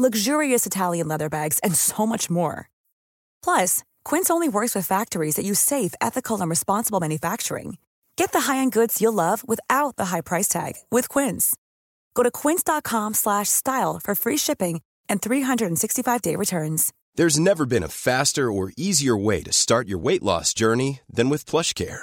luxurious Italian leather bags, and so much more. Plus, Quince only works with factories that use safe, ethical, and responsible manufacturing. Get the high-end goods you'll love without the high price tag with Quince. Go to quince.com slash style for free shipping and 365-day returns. There's never been a faster or easier way to start your weight loss journey than with PlushCare.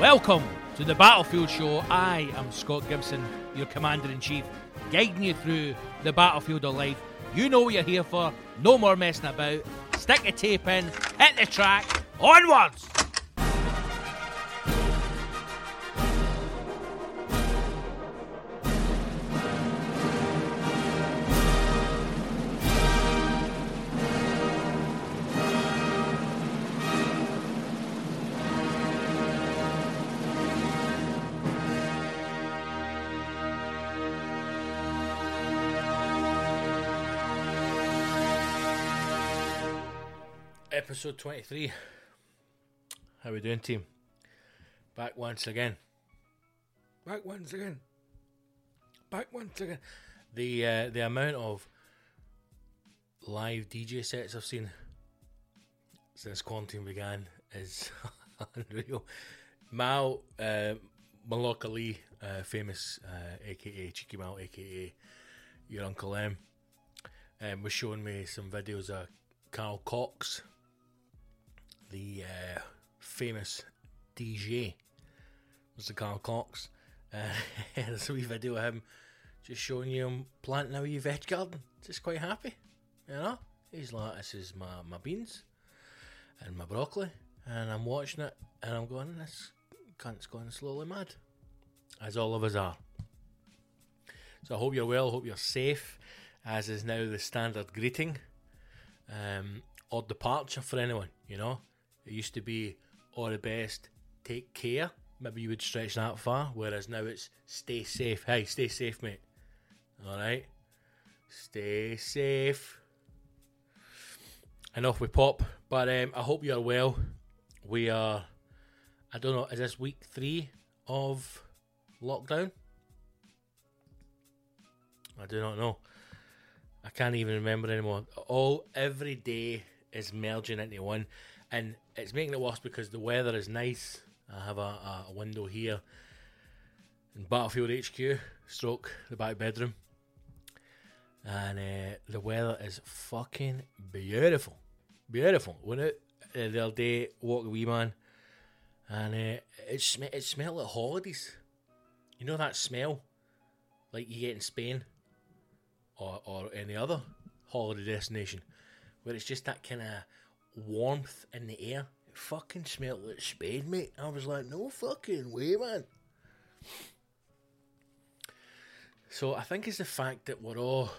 Welcome to the Battlefield Show. I am Scott Gibson, your Commander in Chief, guiding you through the battlefield of life. You know what you're here for. No more messing about. Stick the tape in, hit the track, onwards! Episode 23. How we doing, team? Back once again. Back once again. Back once again. The uh, the amount of live DJ sets I've seen since quarantine began is unreal. Mal uh, Malaka Lee, uh, famous uh, aka Cheeky Mal, aka your Uncle M, um, was showing me some videos of Carl Cox, the uh, famous DJ, Mr. Carl Cox. Uh, there's a wee video of him just showing you him planting a wee veg garden. Just quite happy, you know. He's like, this is my, my beans and my broccoli, and I'm watching it and I'm going, this cunt's going slowly mad, as all of us are. So I hope you're well, hope you're safe, as is now the standard greeting um, or departure for anyone, you know. It used to be all the best, take care. Maybe you would stretch that far, whereas now it's stay safe. Hey, stay safe, mate. Alright? Stay safe. Enough we pop. But um, I hope you're well. We are, I don't know, is this week three of lockdown? I do not know. I can't even remember anymore. All every day is merging into one, and it's making it worse because the weather is nice. I have a, a window here in Battlefield HQ, stroke the back bedroom, and uh, the weather is fucking beautiful, beautiful. Went out uh, the other day, walked a wee man, and uh, it sm- it smelled like holidays. You know that smell, like you get in Spain or, or any other holiday destination where it's just that kind of warmth in the air. It fucking smelled like spade, mate. I was like, no fucking way, man. So I think it's the fact that we're all.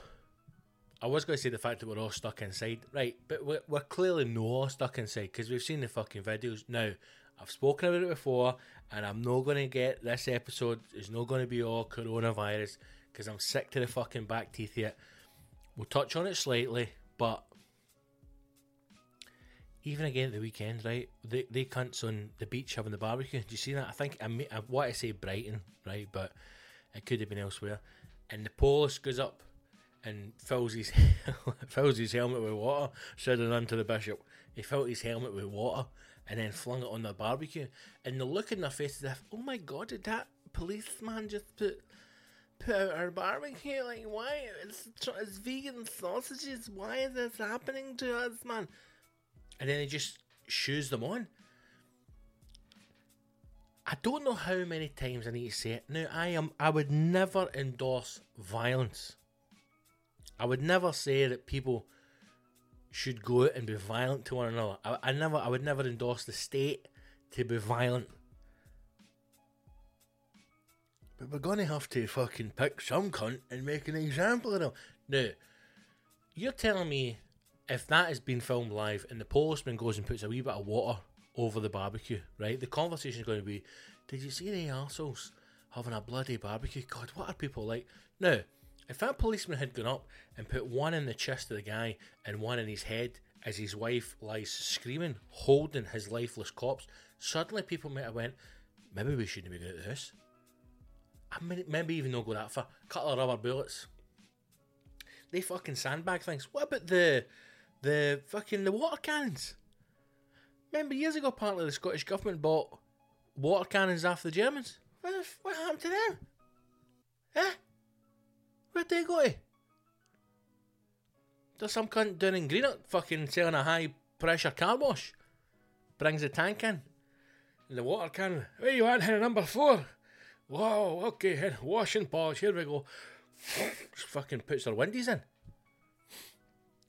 I was going to say the fact that we're all stuck inside, right? But we're, we're clearly not stuck inside because we've seen the fucking videos. Now, I've spoken about it before, and I'm not going to get this episode. is not going to be all coronavirus because I'm sick to the fucking back teeth yet. We'll touch on it slightly, but even again at the weekend, right? They they cunts on the beach having the barbecue. Do you see that? I think I, I want to say Brighton, right? But it could have been elsewhere. And the police goes up and fills his fills his helmet with water, said it unto the bishop. He filled his helmet with water and then flung it on the barbecue. And the look in their faces, if, oh my god, did that policeman just put put out our barbecue? Like, why? It's, it's vegan sausages. Why is this happening to us, man? And then he just shoes them on. I don't know how many times I need to say it. Now, I am. I would never endorse violence. I would never say that people should go out and be violent to one another. I, I never. I would never endorse the state to be violent. But we're gonna have to fucking pick some cunt and make an example of them. Now, you're telling me if that has been filmed live and the policeman goes and puts a wee bit of water over the barbecue, right? The conversation is going to be, did you see the assholes having a bloody barbecue? God, what are people like? Now, if that policeman had gone up and put one in the chest of the guy and one in his head as his wife lies screaming, holding his lifeless corpse, suddenly people might have went, maybe we shouldn't be going at this. I mean, maybe even not go that far. Couple of rubber bullets. They fucking sandbag things. What about the the fucking the water cannons? Remember years ago, apparently the Scottish government bought water cannons after the Germans. What, what happened to them? Huh? Where'd they go to? There's some cunt down in Greenock fucking selling a high pressure car wash. Brings the tank in. And the water cannon. Where you at here, number four? Whoa, okay, here, wash and polish, here we go. Just fucking puts their windies in.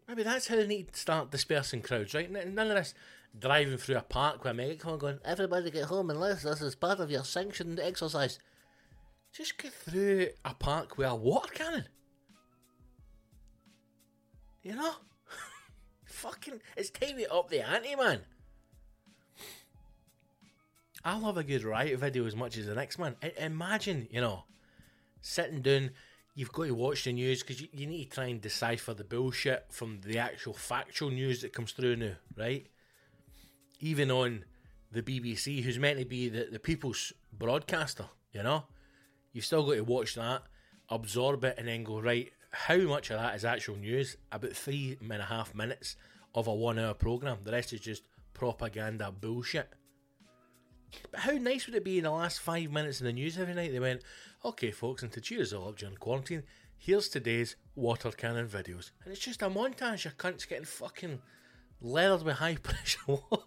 Maybe that's how they need to start dispersing crowds, right? None of this driving through a park with a megaphone going, everybody get home unless this is part of your sanctioned exercise. Just get through a park with a water cannon. You know? Fucking, it's time to up the ante, man. I love a good riot video as much as the next man. I- imagine, you know, sitting down, you've got to watch the news because you, you need to try and decipher the bullshit from the actual factual news that comes through now, right? Even on the BBC, who's meant to be the, the people's broadcaster, you know? You've still got to watch that, absorb it, and then go, right, how much of that is actual news? About three and a half minutes of a one hour programme. The rest is just propaganda bullshit. But how nice would it be in the last five minutes of the news every night? They went, okay, folks, and to cheer us all up during quarantine, here's today's water cannon videos. And it's just a montage of cunts getting fucking leathered with high pressure water.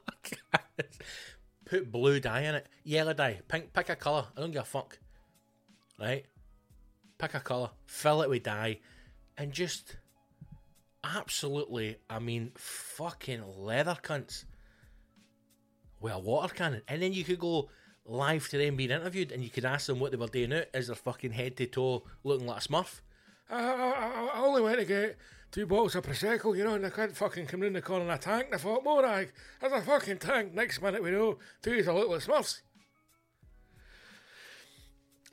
Put blue dye in it, yellow dye, pink, pick a colour. I don't give a fuck. Right? Pick a colour, fill it with dye, and just absolutely, I mean, fucking leather cunts with a water cannon. And then you could go live to them being interviewed and you could ask them what they were doing out. Is their fucking head to toe looking like a smurf? I, I, I only went to get two bottles of Prosecco, you know, and I can't fucking come in the corner in a tank. And I thought, like, there's a fucking tank. Next minute we know, two of look like smurfs.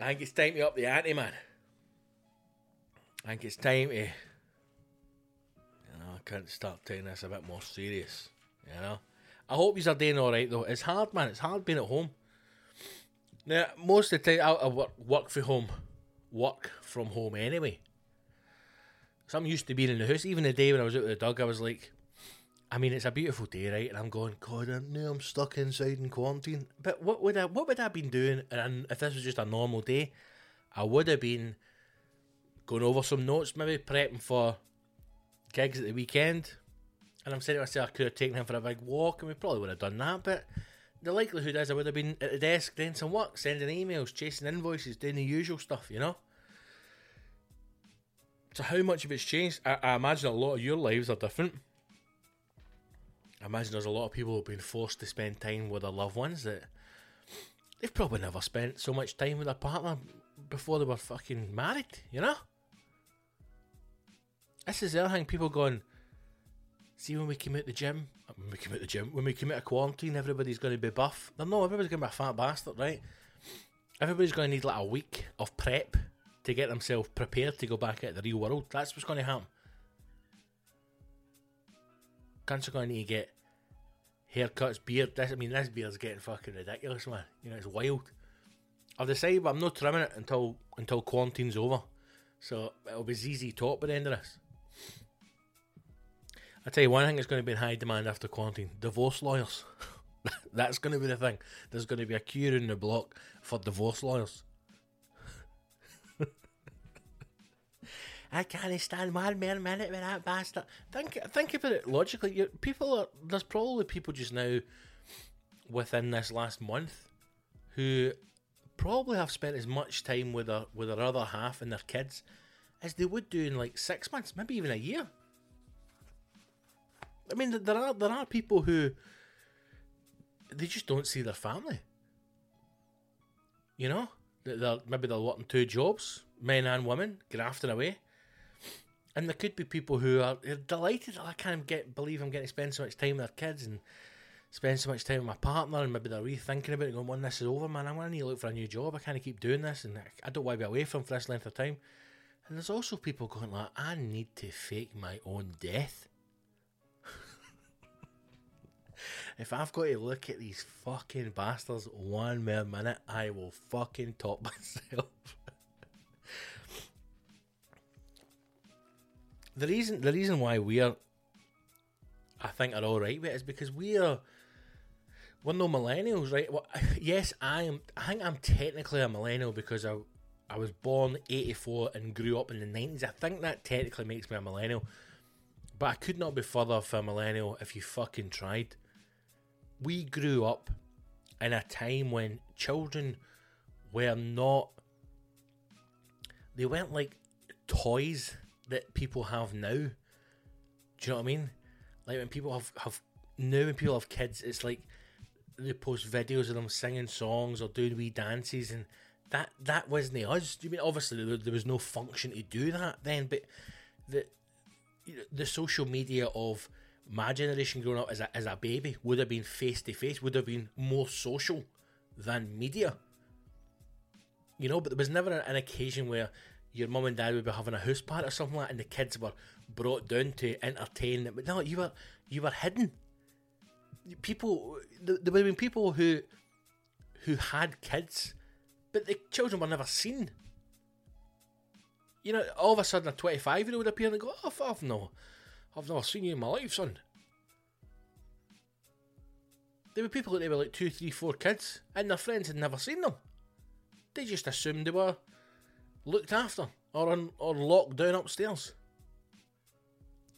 I think it's time to up the ante, man. I think it's time to, you know, I can't start taking this a bit more serious, you know. I hope you're doing all right though. It's hard, man. It's hard being at home. Now, most of the time, I work, work from home, work from home anyway. So I'm used to being in the house. Even the day when I was out with the dog, I was like, I mean, it's a beautiful day, right? And I'm going, God, I know I'm stuck inside in quarantine. But what would I, what would I have been doing? And if this was just a normal day, I would have been going over some notes, maybe prepping for gigs at the weekend. And I'm saying to myself, I could have taken him for a big walk, and we probably would have done that. But the likelihood is I would have been at the desk doing some work, sending emails, chasing invoices, doing the usual stuff, you know? So, how much of it's changed? I, I imagine a lot of your lives are different. I imagine there's a lot of people who've been forced to spend time with their loved ones that they've probably never spent so much time with their partner before they were fucking married, you know? This is the other thing, people going, see when we come out the gym, when we come out the gym, when we come out of quarantine, everybody's going to be buff. No, everybody's going to be a fat bastard, right? Everybody's going to need like a week of prep to get themselves prepared to go back out the real world. That's what's going to happen. cunts are going to need to get haircuts, beard. This, I mean, this beard's getting fucking ridiculous, man. You know, it's wild. I've decided but I'm not trimming it until until quarantine's over, so it'll be ZZ Top by the end of this. I tell you one thing that's going to be in high demand after quarantine: divorce lawyers. that's going to be the thing. There's going to be a queue in the block for divorce lawyers. I can't stand one more minute with that bastard. Think think about it logically. You, people are there's probably people just now within this last month who probably have spent as much time with their with their other half and their kids as they would do in like six months, maybe even a year. I mean, there are there are people who they just don't see their family. You know, they're, maybe they're working two jobs, men and women, grafting away. And there could be people who are delighted. Oh, I can't get believe I'm getting to spend so much time with their kids and spend so much time with my partner, and maybe they're rethinking about it, going, "When this is over, man, I'm going to need to look for a new job. I can't keep doing this, and I don't want to be away from for this length of time." And there's also people going like, "I need to fake my own death." If I've got to look at these fucking bastards one more minute, I will fucking top myself. the reason the reason why we're I think are all right with it is because we're we're no millennials, right? Well, yes, I am. I think I'm technically a millennial because I I was born '84 and grew up in the '90s. I think that technically makes me a millennial, but I could not be further from a millennial if you fucking tried. We grew up in a time when children were not. They weren't like toys that people have now. Do you know what I mean? Like when people have have now when people have kids, it's like they post videos of them singing songs or doing wee dances, and that that wasn't us. Do you mean obviously there, there was no function to do that then, but the the social media of my generation growing up as a as a baby would have been face to face, would have been more social than media. You know, but there was never an, occasion where your mum and dad would be having a house party or something like that, and the kids were brought down to entertain them. But no, you were you were hidden. People, there would have been people who who had kids, but the children were never seen. You know, all of a sudden a twenty-five year old would appear and go, "Oh, I've no, I've never seen you in my life, son." There were people that they were like two, three, four kids, and their friends had never seen them. They just assumed they were looked after or on, or locked down upstairs.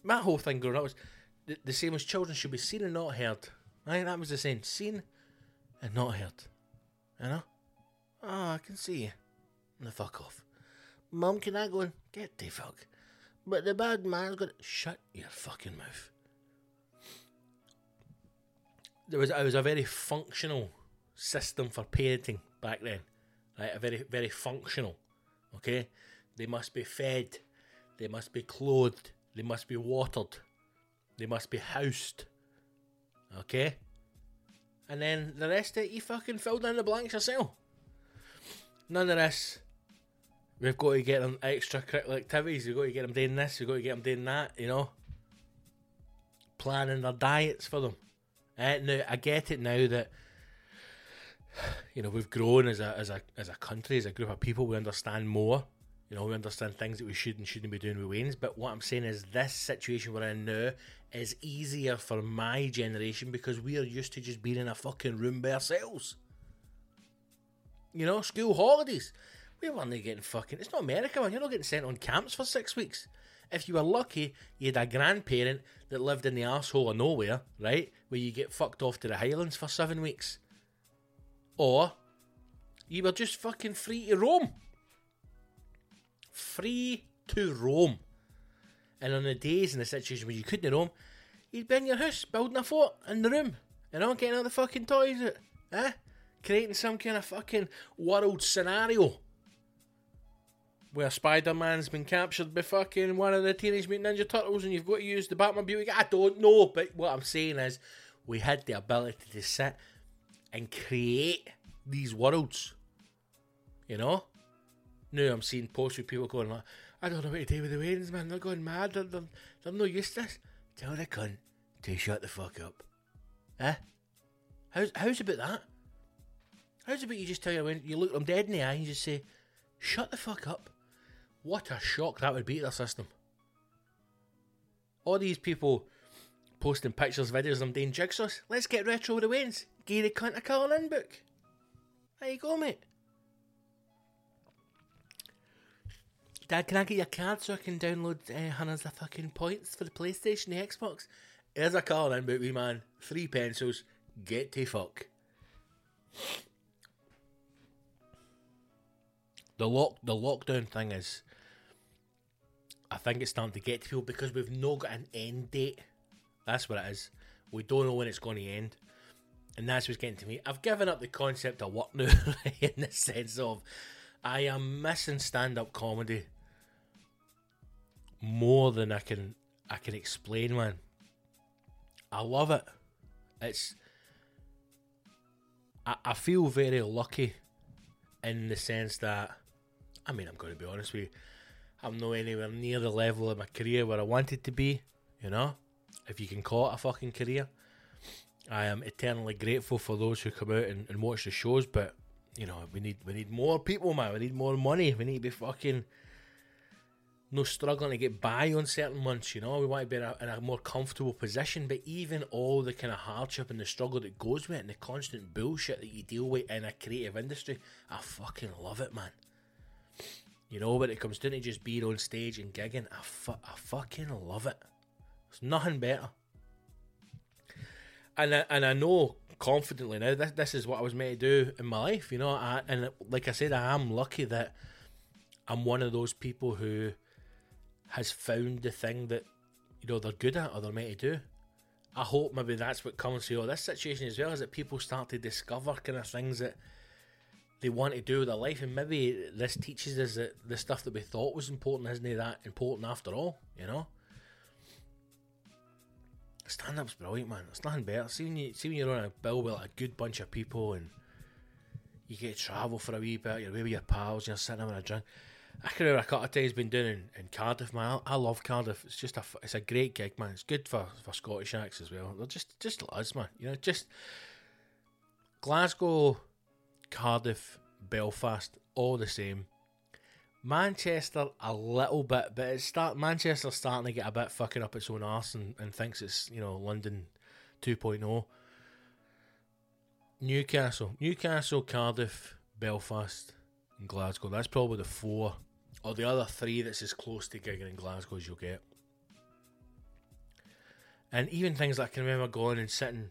My whole thing growing up was the, the same as children should be seen and not heard. Think that was the same. Seen and not heard. You know? Oh, I can see you. The fuck off. Mum, can I go and get the fuck? But the bad man's got shut your fucking mouth. There was it was a very functional system for parenting back then. Right, a very very functional. Okay? They must be fed, they must be clothed, they must be watered, they must be housed. Okay? And then the rest of it, you fucking fill in the blanks yourself. None of this. We've got to get them extracurricular activities. We've got to get them doing this. We've got to get them doing that. You know, planning their diets for them. Uh, now I get it now that you know we've grown as a as a as a country, as a group of people. We understand more. You know, we understand things that we should and shouldn't be doing with Wayne's. But what I'm saying is, this situation we're in now is easier for my generation because we are used to just being in a fucking room by ourselves. You know, school holidays. We weren't getting fucking. It's not America, man. You're not getting sent on camps for six weeks. If you were lucky, you had a grandparent that lived in the asshole of nowhere, right? Where you get fucked off to the Highlands for seven weeks. Or you were just fucking free to roam. Free to roam. And on the days in the situation where you couldn't roam, you'd be in your house building a fort in the room. You know, getting out the fucking toys. Eh? Creating some kind of fucking world scenario where Spider Man's been captured by fucking one of the Teenage Mutant Ninja Turtles and you've got to use the Batman Beauty. I don't know, but what I'm saying is we had the ability to sit and create these worlds. You know? Now I'm seeing posts with people going like, I don't know what to do with the Waynes, man. They're going mad. They're, they're, they're no use to this. Tell the cunt to shut the fuck up. Eh? How's, how's about that? How's about you just tell you when you look them dead in the eye and you just say, shut the fuck up? What a shock that would be to the system. All these people posting pictures, videos of them doing jigsaws. Let's get retro with the Waynes. Gary Cunt a book. There you go, mate. Dad, can I get your card so I can download uh, Hannah's the fucking points for the PlayStation, the Xbox? Here's a card in, but we man, three pencils, get to fuck. The lock, the lockdown thing is, I think it's starting to get to people because we've not got an end date. That's what it is. We don't know when it's going to end, and that's what's getting to me. I've given up the concept of work now, in the sense of I am missing stand-up comedy more than I can I can explain, man. I love it. It's I, I feel very lucky in the sense that I mean I'm gonna be honest with you. I'm not anywhere near the level of my career where I wanted to be, you know? If you can call it a fucking career. I am eternally grateful for those who come out and, and watch the shows, but you know, we need we need more people, man. We need more money. We need to be fucking no struggling to get by on certain months, you know. We want to be in a, in a, more comfortable position, but even all the kind of hardship and the struggle that goes with it and the constant bullshit that you deal with in a creative industry, I fucking love it, man. You know, when it comes down to just being on stage and gigging, I, fu- I fucking love it. There's nothing better. And I, and I know confidently now that this is what I was meant to do in my life, you know. I, and like I said, I am lucky that I'm one of those people who has found the thing that you know they're good at or they're meant to do. I hope maybe that's what comes to through this situation as well, is that people start to discover kind of things that they want to do with their life, and maybe this teaches us that the stuff that we thought was important isn't that important after all, you know. Stand up's brilliant, man. It's nothing better. See when you see when you're on a bill with like a good bunch of people and you get to travel for a wee bit, you're with your pals, you're sitting having a drink. I can remember a couple of times been doing in, in Cardiff, man. I, I, love Cardiff. It's just a it's a great gig, man. It's good for, for Scottish acts as well. They're just just lads, man. You know, just Glasgow, Cardiff, Belfast, all the same. Manchester a little bit, but it's start Manchester's starting to get a bit fucking up its own arse and, and thinks it's you know London 2.0. Newcastle, Newcastle, Cardiff, Belfast, and Glasgow. That's probably the four or the other three that's as close to gigging in Glasgow as you'll get. And even things like I can remember going and sitting.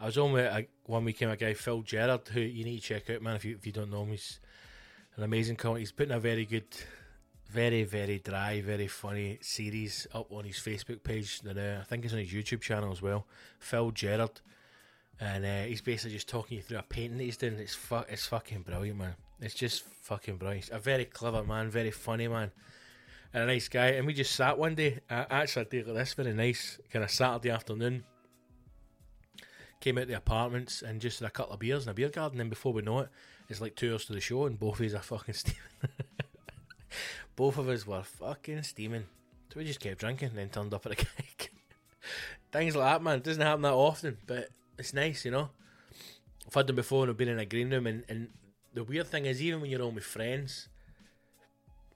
I was on with a, one weekend a guy Phil Gerard who you need to check out, man. If you if you don't know him, he's an amazing comic. He's putting a very good, very very dry, very funny series up on his Facebook page. And uh, I think it's on his YouTube channel as well. Phil Gerard, and uh, he's basically just talking you through a painting that he's doing. It's fu- it's fucking brilliant, man. It's just fucking brilliant. A very clever man, very funny man, and a nice guy. And we just sat one day. Uh, actually, I did this very nice kind of Saturday afternoon. Came out the apartments and just had a couple of beers in a beer garden. And before we know it, it's like two hours to the show, and both of us are fucking steaming. both of us were fucking steaming. So we just kept drinking and then turned up at a gig. Things like that, man. It doesn't happen that often, but it's nice, you know. I've had them before and I've been in a green room and, and the weird thing is, even when you're on with friends,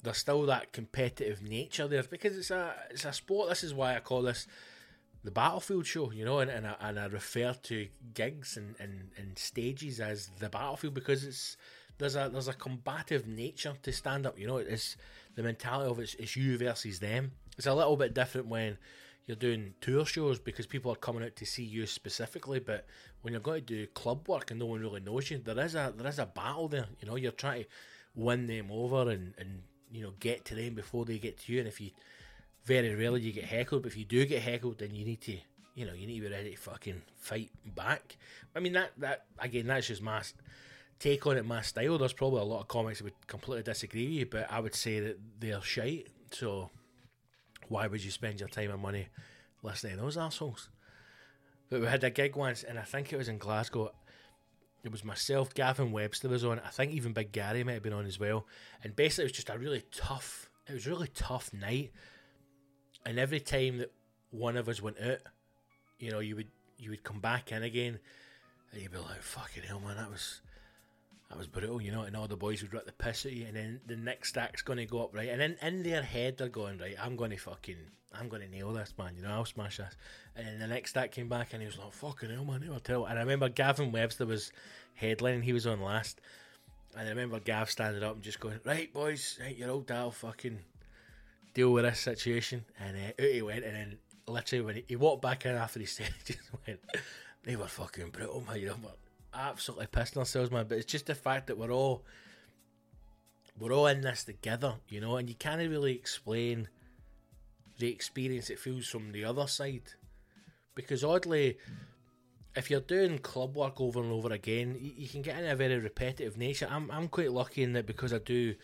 there's still that competitive nature there because it's a it's a sport. This is why I call this the battlefield show, you know, and, and, I, and I refer to gigs and, and, and stages as the battlefield because it's there's a there's a combative nature to stand up. You know, it's the mentality of it's, it's you versus them. It's a little bit different when you're doing tour shows because people are coming out to see you specifically. But when you're going to do club work and no one really knows you, there is a there is a battle there. You know, you're trying to win them over and and you know get to them before they get to you. And if you very rarely you get heckled, but if you do get heckled, then you need to you know you need to be ready to fucking fight back. I mean that that again that's just my take on it, my style. There's probably a lot of comics that would completely disagree with you, but I would say that they're shite. So why would you spend your time and money listening to those assholes? But we had a gig once, and I think it was in Glasgow. It was myself, Gavin Webster was on. I think even Big Gary might have been on as well. And basically, it was just a really tough. It was really tough night. And every time that one of us went out, you know, you would you would come back in again, and you'd be like, "Fucking hell, man, that was that was brutal," you know. And all the boys would rip the piss at you, and then the next stack's going to go up right, and then in their head they're going, "Right, I'm going to fucking, I'm to nail this, man. You know, I'll smash this." And then the next stack came back, and he was like, "Fucking hell, man, I'll tell." And I remember Gavin Webster was headlining; he was on last. And I remember Gav standing up and just going, "Right, boys, right, you're old Dal, fucking deal with this situation." And uh, out he went, and then literally when he, he walked back in after he said, he just went, "They were fucking brutal, man. You know, we're absolutely pissing ourselves, man." But it's just the fact that we're all we're all in this together, you know, and you can't really explain the experience it feels from the other side because oddly if you're doing club work over and over again, you, you, can get in a very repetitive nature. I'm I'm quite lucky in that because I do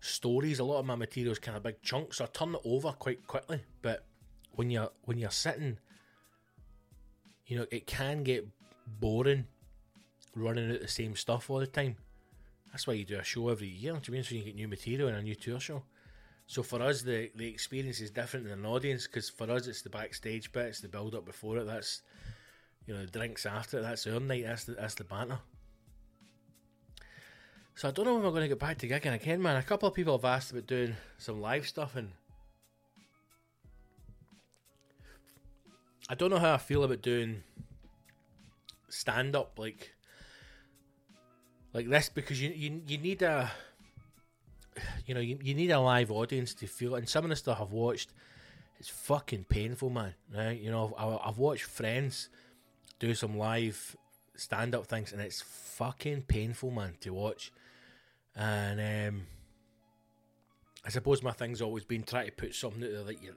stories, a lot of my material is kind of big chunks, so I turn it over quite quickly. But when you're when you're sitting, you know, it can get boring running out the same stuff all the time. That's why you do a show every year. Do you mean so you get new material and a new tour show? So for us, the the experience is different than an audience because for us, it's the backstage bit, it's the build up before it. That's you know, the drinks after that's our night, that's the, that's the banter. So I don't know when we're going to get back to gigging again, man. A couple of people have asked about doing some live stuff, and I don't know how I feel about doing stand up like like this because you you, you need a you know you, you need a live audience to feel it. And some of the stuff I've watched, it's fucking painful, man. Right? You know, I, I've watched friends do some live stand up things, and it's fucking painful, man, to watch. And um, I suppose my thing's always been trying to put something out there that you're,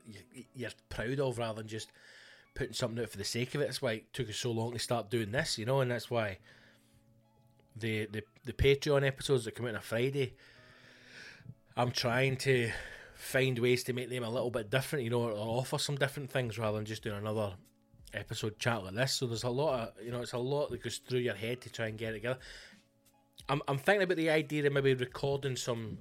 you're proud of rather than just putting something out for the sake of it. That's why it took us so long to start doing this, you know, and that's why the the, the Patreon episodes that come out on a Friday, I'm trying to find ways to make them a little bit different, you know, or offer some different things rather than just doing another episode chat like this. So there's a lot of you know, it's a lot that goes through your head to try and get it together. I'm I'm thinking about the idea of maybe recording some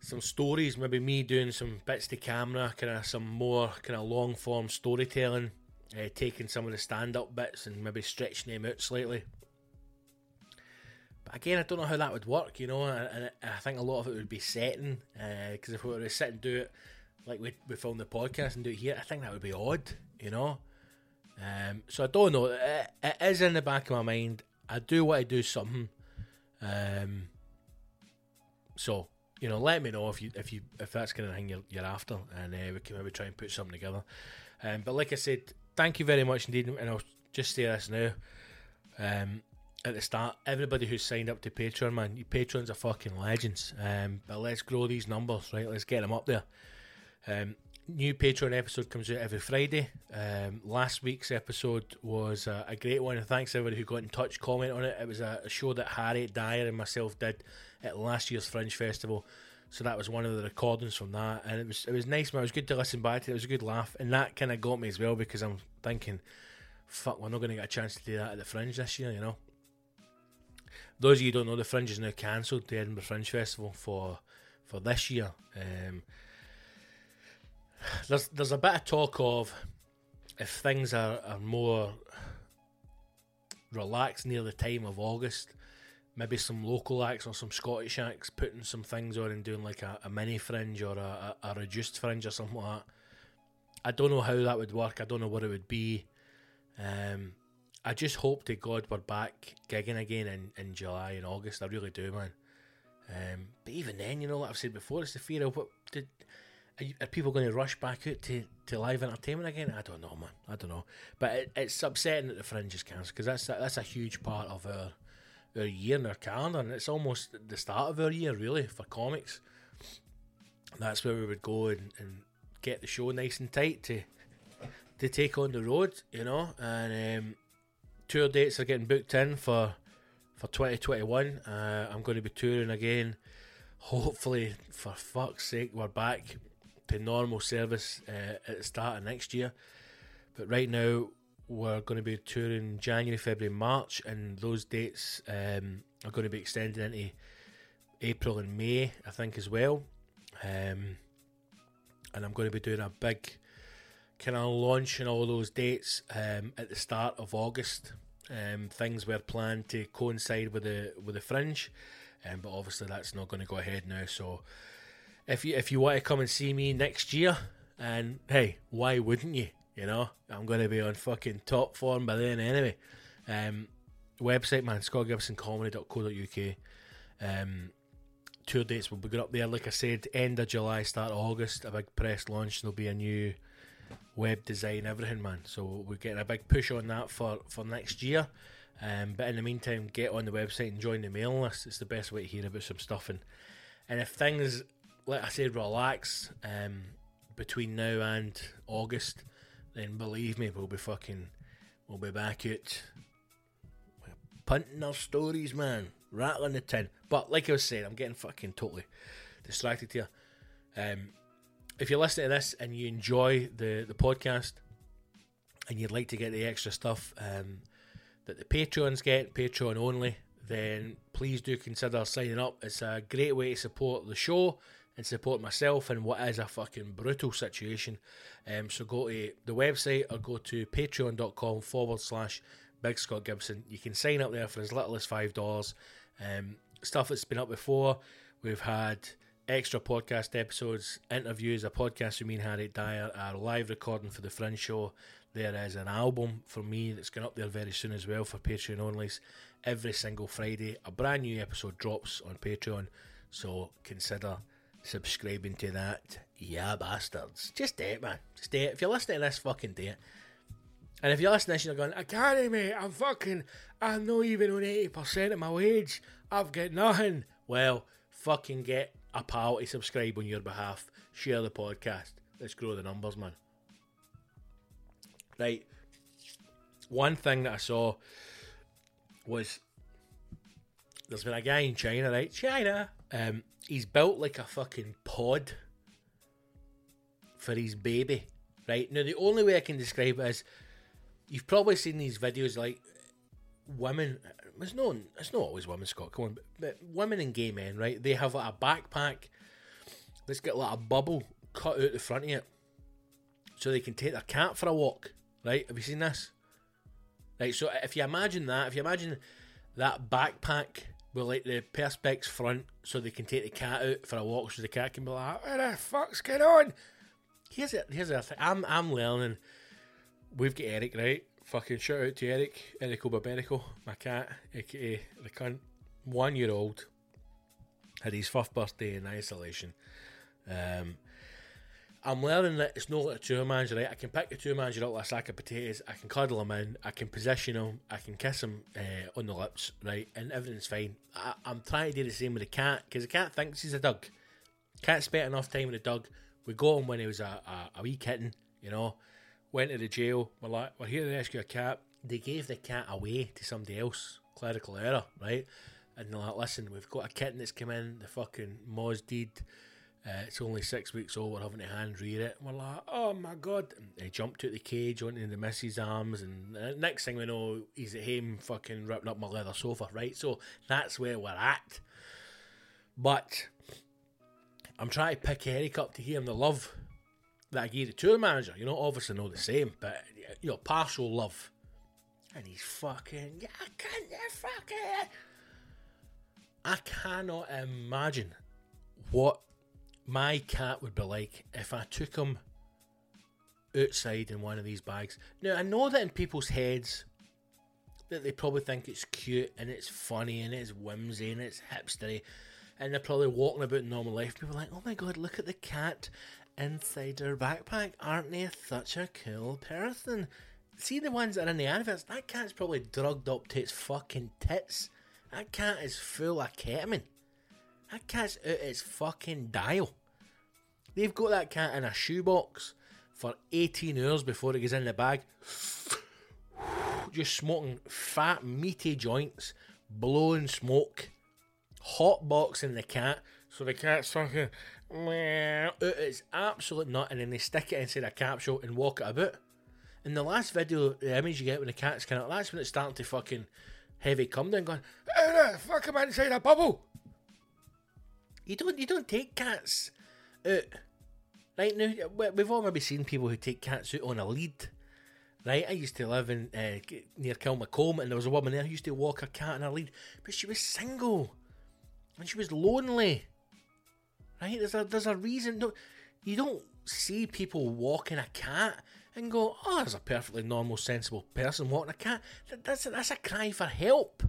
some stories, maybe me doing some bits to camera, kind of some more kind of long form storytelling, uh, taking some of the stand up bits and maybe stretching them out slightly. But again, I don't know how that would work, you know, and I think a lot of it would be setting, because uh, if we were to sit and do it like we, we film the podcast and do it here, I think that would be odd, you know. Um, so I don't know. It, it is in the back of my mind. I do want to do something. Um, so you know, let me know if you if you if that's kind of thing you're, you're after, and uh, we can maybe try and put something together. Um, but like I said, thank you very much indeed, and I'll just say this now. Um, at the start, everybody who's signed up to Patreon, man, you patrons are fucking legends. Um, but let's grow these numbers, right? Let's get them up there. Um, new Patreon episode comes out every Friday. Um, last week's episode was a, a, great one, and thanks everybody who got in touch, comment on it. It was a, a, show that Harry Dyer and myself did at last year's Fringe Festival. So that was one of the recordings from that, and it was it was nice, man. It was good to listen back to. It was a good laugh, and that kind of got me as well because I'm thinking, fuck, we're not going to get a chance to do that at the Fringe this year, you know. Those of you don't know, the Fringe is now cancelled. The Edinburgh Fringe Festival for for this year. Um, there's there's a bit of talk of if things are, are more relaxed near the time of August, maybe some local acts or some Scottish acts putting some things on and doing like a, a mini fringe or a, a, reduced fringe or something like that. I don't know how that would work. I don't know what it would be. Um, I just hope to God we're back gigging again in, in July and August. I really do, man. Um, but even then, you know, like I've said before, it's the fear of what did are, are, people going to rush back out to, to live entertainment again? I don't know, man. I don't know. But it, it's upsetting that the Fringe is cancelled because that's a, that's a huge part of our our year and our calendar, and it's almost the start of our year, really, for comics. That's where we would go and, and get the show nice and tight to to take on the road, you know. And um, tour dates are getting booked in for for 2021. Uh, I'm going to be touring again. Hopefully, for fuck's sake, we're back to normal service uh, at the start of next year. But right now, we're going to be touring January, February, March, and those dates um, are going to be extended into April and May, I think, as well. Um, and I'm going to be doing a big kind of launch in all those dates um, at the start of August. Um, things were planned to coincide with the with the fringe, um, but obviously that's not going to go ahead now. So if you if you want to come and see me next year, and hey, why wouldn't you? You know, I'm going to be on fucking top form by then anyway. Um, website man, scottgibsoncomedy.co.uk. Um, tour dates will be going up there. Like I said, end of July, start of August, a big press launch. There'll be a new web design, everything, man. So we're getting a big push on that for for next year. Um, but in the meantime, get on the website and join the mailing list. It's the best way to hear about some stuff. And and if things, like I said, relax um, between now and August, then believe me, we'll be fucking, we'll be back at punting our stories, man, rattling the tin. But like I was saying, I'm getting fucking totally distracted here. Um, if you're listening to this and you enjoy the the podcast and you'd like to get the extra stuff um, that the Patreons get, Patreon only, then please do consider signing up. It's a great way to support the show and support myself in what is a fucking brutal situation. Um, so go to the website or go to patreon.com forward slash Big Scott Gibson. You can sign up there for as little as $5. Um, stuff that's been up before. We've had extra podcast episodes, interviews, a podcast with me and Harry Dyer, a live recording for the Fringe Show. There is an album for me that's going up there very soon as well for Patreon onlys. Every single Friday, a brand new episode drops on Patreon. So consider subscribing to that. Yeah, bastards. Just do it, man. Just do it. If you're listening to this, fucking do it. And if you're listening to this, you're going, I can't, mate. I'm fucking, I'm not even on 80% of my wage. I've got nothing. Well, fucking get a pal to subscribe on your behalf. Share the podcast. Let's grow the numbers, man. Right. One thing that I saw was there's been a guy in China, right? China. Um, he's built like a fucking pod for his baby, right? Now, the only way I can describe it is you've probably seen these videos like women. It's not, it's not always women, Scott, come on, but, but women and gay men, right? They have like a backpack that's got like a bubble cut out the front of it so they can take their cat for a walk, right? Have you seen this? Right, so if you imagine that, if you imagine that backpack with like the perspex front so they can take the cat out for a walk so the cat can be like, what the fuck's going on? Here's it, here's the thing. I'm, I'm learning. We've got Eric, right? Fucking shout out to Eric, Erico Barberico, my cat, aka the cunt, one year old, had his fifth birthday in isolation. Um, I'm learning that it's not like a tour manager, right? I can pick the tour manager up like a sack of potatoes, I can cuddle him in, I can position him, I can kiss him uh, on the lips, right? And everything's fine. I, am trying to do the same with the cat because the cat thinks he's a dog. Cat spent enough time with the dog. We got him when he was a, a, a wee kitten, you know. Went to the jail. We're like, we're here to rescue a cat. They gave the cat away to somebody else. Clerical error, right? And they're like, listen, we've got a kitten that's come in. The fucking Moz deed. Uh, it's only six weeks old. We're having to hand rear it. We're like, oh my god! And they jumped out of the cage onto the missus' arms, and uh, next thing we know, he's at home fucking ripping up my leather sofa. Right, so that's where we're at. But I'm trying to pick Eric up to hear him the love that I gave the tour manager. You know, obviously not the same, but you know, partial love. And he's fucking, yeah, I can't fucking. I cannot imagine what my cat would be like if I took him outside in one of these bags. Now I know that in people's heads that they probably think it's cute and it's funny and it's whimsy and it's hipstery and they're probably walking about normal life. People are like, oh my god, look at the cat inside her backpack. Aren't they such a cool person? See the ones that are in the adverts? That cat's probably drugged up to its fucking tits. That cat is full of ketamine. That cat's out its fucking dial. They've got that cat in a shoebox for 18 hours before it goes in the bag. Just smoking fat, meaty joints, blowing smoke, hot boxing the cat. So the cat's fucking. It's absolute nut, and then they stick it inside a capsule and walk it about. In the last video, the image you get when the cat's kind of that's when it's starting to fucking heavy come down, going, How the fuck am I inside a bubble? You don't you don't take cats out. Right now, we- we've all maybe seen people who take cats out on a lead. Right, I used to live in uh, near Kilmacolm, and there was a woman there who used to walk her cat on a lead, but she was single, and she was lonely. Right, there's a there's a reason. No, you don't see people walking a cat and go, "Oh, there's a perfectly normal, sensible person walking a cat." That, that's a, that's a cry for help.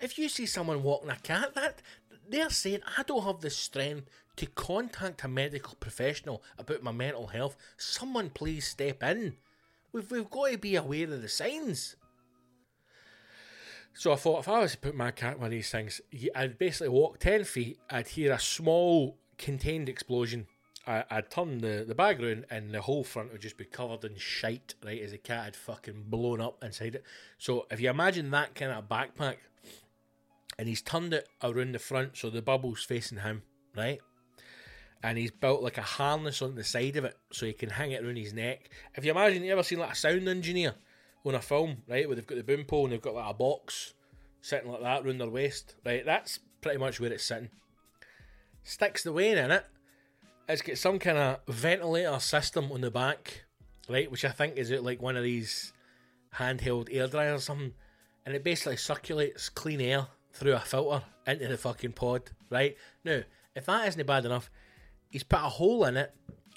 If you see someone walking a cat, that they're saying, "I don't have the strength to contact a medical professional about my mental health. Someone please step in. We've we've got to be aware of the signs." So I thought if I was to put my cat one of these things, I'd basically walk 10 feet, I'd hear a small contained explosion. I, I'd turn the, the bag round and the whole front would just be covered in shite, right, as the cat had fucking blown up inside it. So if you imagine that kind of backpack, and he's turned it around the front so the bubble's facing him, right? And he's built like a harness on the side of it so he can hang it around his neck. If you imagine, you ever seen like a sound engineer on a film, right, where they've got the boom pole and they've got like a box sitting like that around their waist, right? That's pretty much where it's sitting. Sticks the Wayne in it. It's got some kind of ventilator system on the back, right, which I think is like one of these handheld air dryers or something, and it basically circulates clean air through a filter into the fucking pod, right? Now, if that isn't bad enough, he's put a hole in it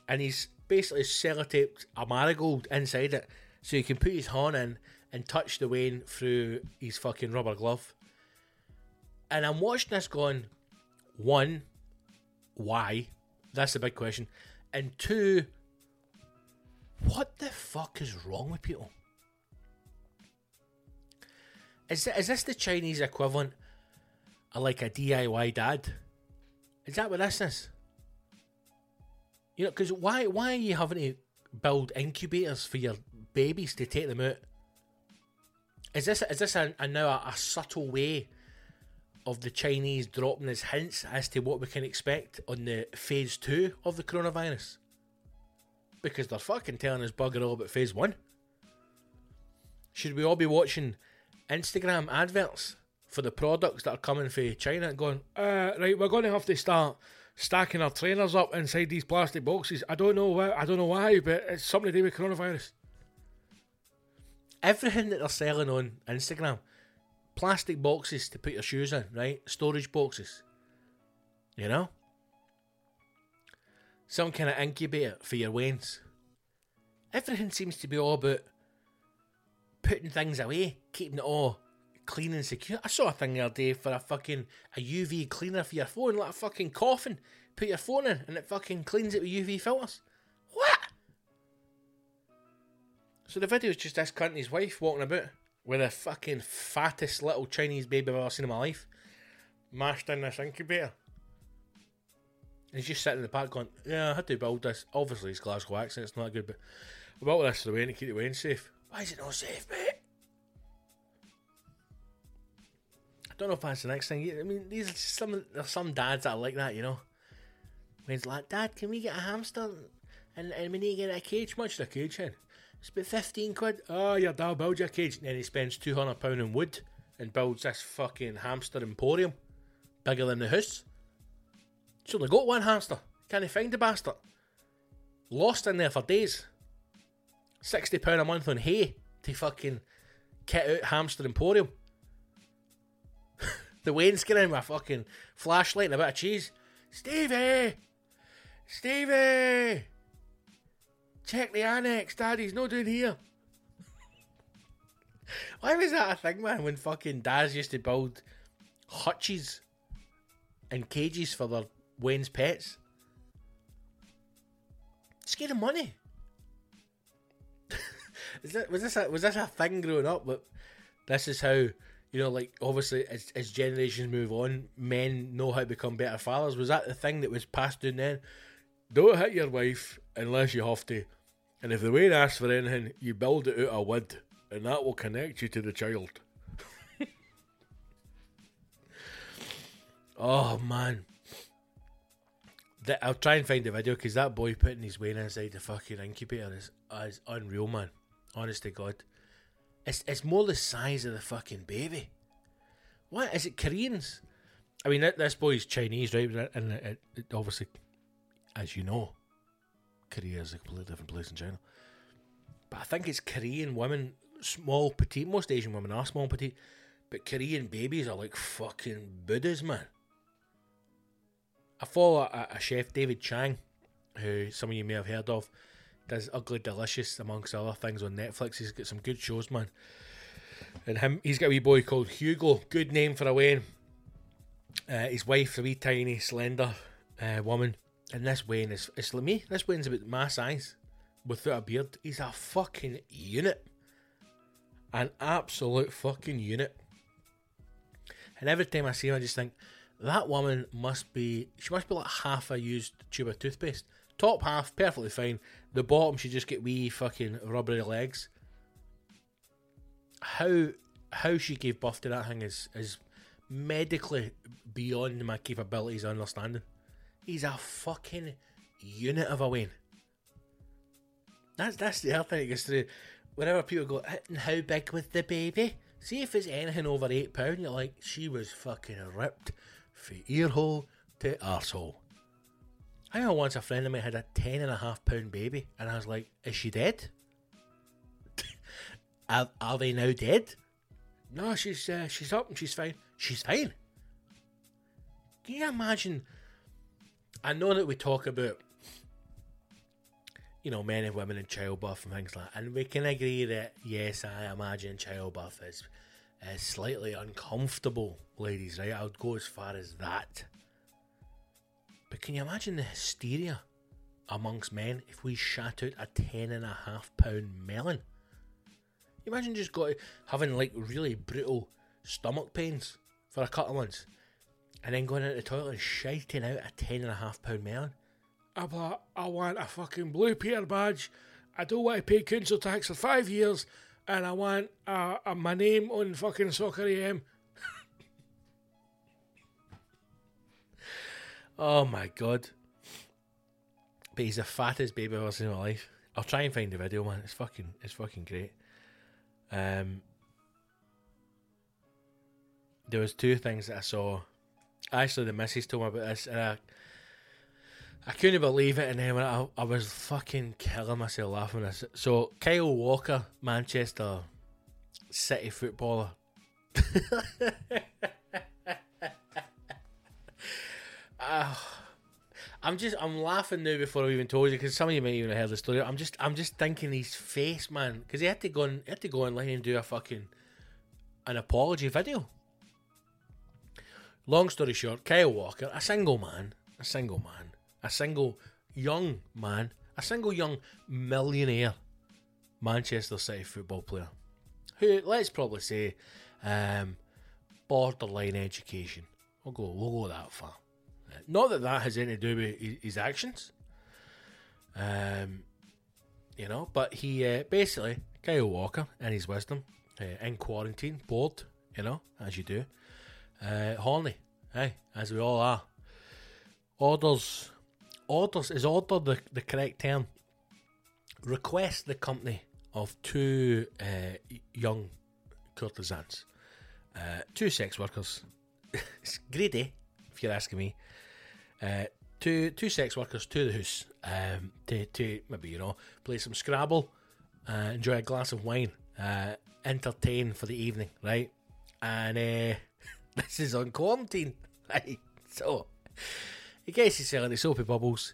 and he's basically sellotaped a marigold inside it so he can put his horn in and touch the Wayne through his fucking rubber glove. And I'm watching this going, one, why? That's the big question. And two, what the fuck is wrong with people? Is, is this the Chinese equivalent of like a DIY dad? Is that what this is? You know, because why why are you having to build incubators for your babies to take them out? Is this is this a, a now a, a subtle way of the Chinese dropping us hints as to what we can expect on the phase two of the coronavirus? Because they're fucking telling us bugger all about phase one. Should we all be watching Instagram adverts for the products that are coming from China and going, uh, right, we're going to have to start stacking our trainers up inside these plastic boxes. I don't know why, I don't know why, but it's something to do with coronavirus. Everything that they're selling on Instagram, plastic boxes to put your shoes in, right? Storage boxes. You know? Some kind of incubator for your wains. Everything seems to be all about putting things away, keeping it all clean and secure. I saw a thing the other day for a fucking a UV cleaner for your phone, like a fucking coffin. Put your phone in and it fucking cleans it with UV filters. What? So the video is just this cunt and his wife walking about with the fucking fattest little Chinese baby I've ever seen in my life, mashed in this incubator. And he's just sitting in the back going, Yeah, I had to build this. Obviously, it's Glasgow accent, it's not good, but I built this the way to keep the Wayne safe. Why is it not safe, mate? Don't know if that's the next thing. I mean, these are some there's some dads that are like that, you know. Wayne's like, Dad, can we get a hamster? And, and we need to get a cage. Much the cage in? It's about 15 quid. Oh, your dad build your cage. And then he spends £200 in wood and builds this fucking hamster emporium. Bigger than the house. He's only got one hamster. Can't he find the bastard? Lost in there for days. £60 a month on hay to fucking kit out hamster emporium. The in with a fucking flashlight and a bit of cheese. Stevie! Stevie! Check the annex, Daddy's not doing here. Why was that a thing, man? When fucking dads used to build hutches and cages for their Wayne's pets. Scare of money. is that was this a, was this a thing growing up? But this is how you know, like obviously as as generations move on, men know how to become better fathers. Was that the thing that was passed down then? Don't hit your wife unless you have to. And if the Wayne asks for anything, you build it out of wood, and that will connect you to the child. oh man. That, I'll try and find the video because that boy putting his Wayne inside the fucking incubator is, is unreal, man. Honest to God. It's, it's more the size of the fucking baby. What? Is it Koreans? I mean, this boy's Chinese, right? And it, it obviously as you know, Korea is a completely different place in China. But I think it's Korean women, small, petite. Most Asian women are small, petite. But Korean babies are like fucking Buddhas, man. I follow a, a chef, David Chang, who some of you may have heard of. Does Ugly Delicious, amongst other things, on Netflix. He's got some good shows, man. And him, he's got a wee boy called Hugo. Good name for a Wayne. Uh, his wife, a wee tiny, slender uh, woman. And this Wayne is, it's like me. This Wayne's about my size without a beard. He's a fucking unit. An absolute fucking unit. And every time I see him, I just think, that woman must be, she must be like half a used tube of toothpaste. Top half, perfectly fine. The bottom, she just get wee fucking rubbery legs. How how she gave birth to that thing is is medically beyond my capabilities of understanding. He's a fucking unit of a Wayne. That's that's the other thing that goes through. Whenever people go, how big was the baby? See if it's anything over eight pound, you're like, she was fucking ripped from ear hole to arsehole. I know once a friend of mine had a ten and a half pound baby, and I was like, is she dead? are, are they now dead? No, she's uh, she's up and she's fine. She's fine. Can you imagine? I know that we talk about, you know, men and women in childbirth and things like that, and we can agree that yes, I imagine childbirth is, is slightly uncomfortable, ladies. Right? I would go as far as that. But can you imagine the hysteria amongst men if we shat out a ten and a half pound melon? You imagine just got having like really brutal stomach pains for a couple of months, and then going into the toilet and shiting out a ten and a half pound melon. I'm like, I want a fucking blue Peter badge. I don't want to pay council tax for five years, and I want uh, uh, my name on fucking Soccer AM. Oh my god! But he's the fattest baby I've ever seen in my life. I'll try and find the video, man. It's fucking, it's fucking great. Um, there was two things that I saw. Actually, the missus told me about this, and I, I couldn't believe it. And then I, I was fucking killing myself laughing. At this. So Kyle Walker, Manchester City footballer. uh, I'm just I'm laughing now before I even told you because some of you may even have heard the story. I'm just I'm just thinking his face, man, because he had to go and he had to go and do a fucking an apology video. Long story short, Kyle Walker, a single man, a single man, a single young man, a single young millionaire Manchester City football player, who let's probably say, um, borderline education. We'll go we'll go that far. Not that that has anything to do with his actions. Um, you know, but he uh, basically, Kyle Walker and his wisdom, uh, in quarantine, bored, you know, as you do, uh, horny, hey, as we all are. Orders, orders, is order the, the correct term? Request the company of two uh, young courtesans, uh, two sex workers. it's greedy, if you're asking me. Uh, two two sex workers to the house um, to, to maybe you know play some Scrabble, uh, enjoy a glass of wine, uh, entertain for the evening, right? And uh, this is on quarantine, right? So he gets selling the soapy bubbles,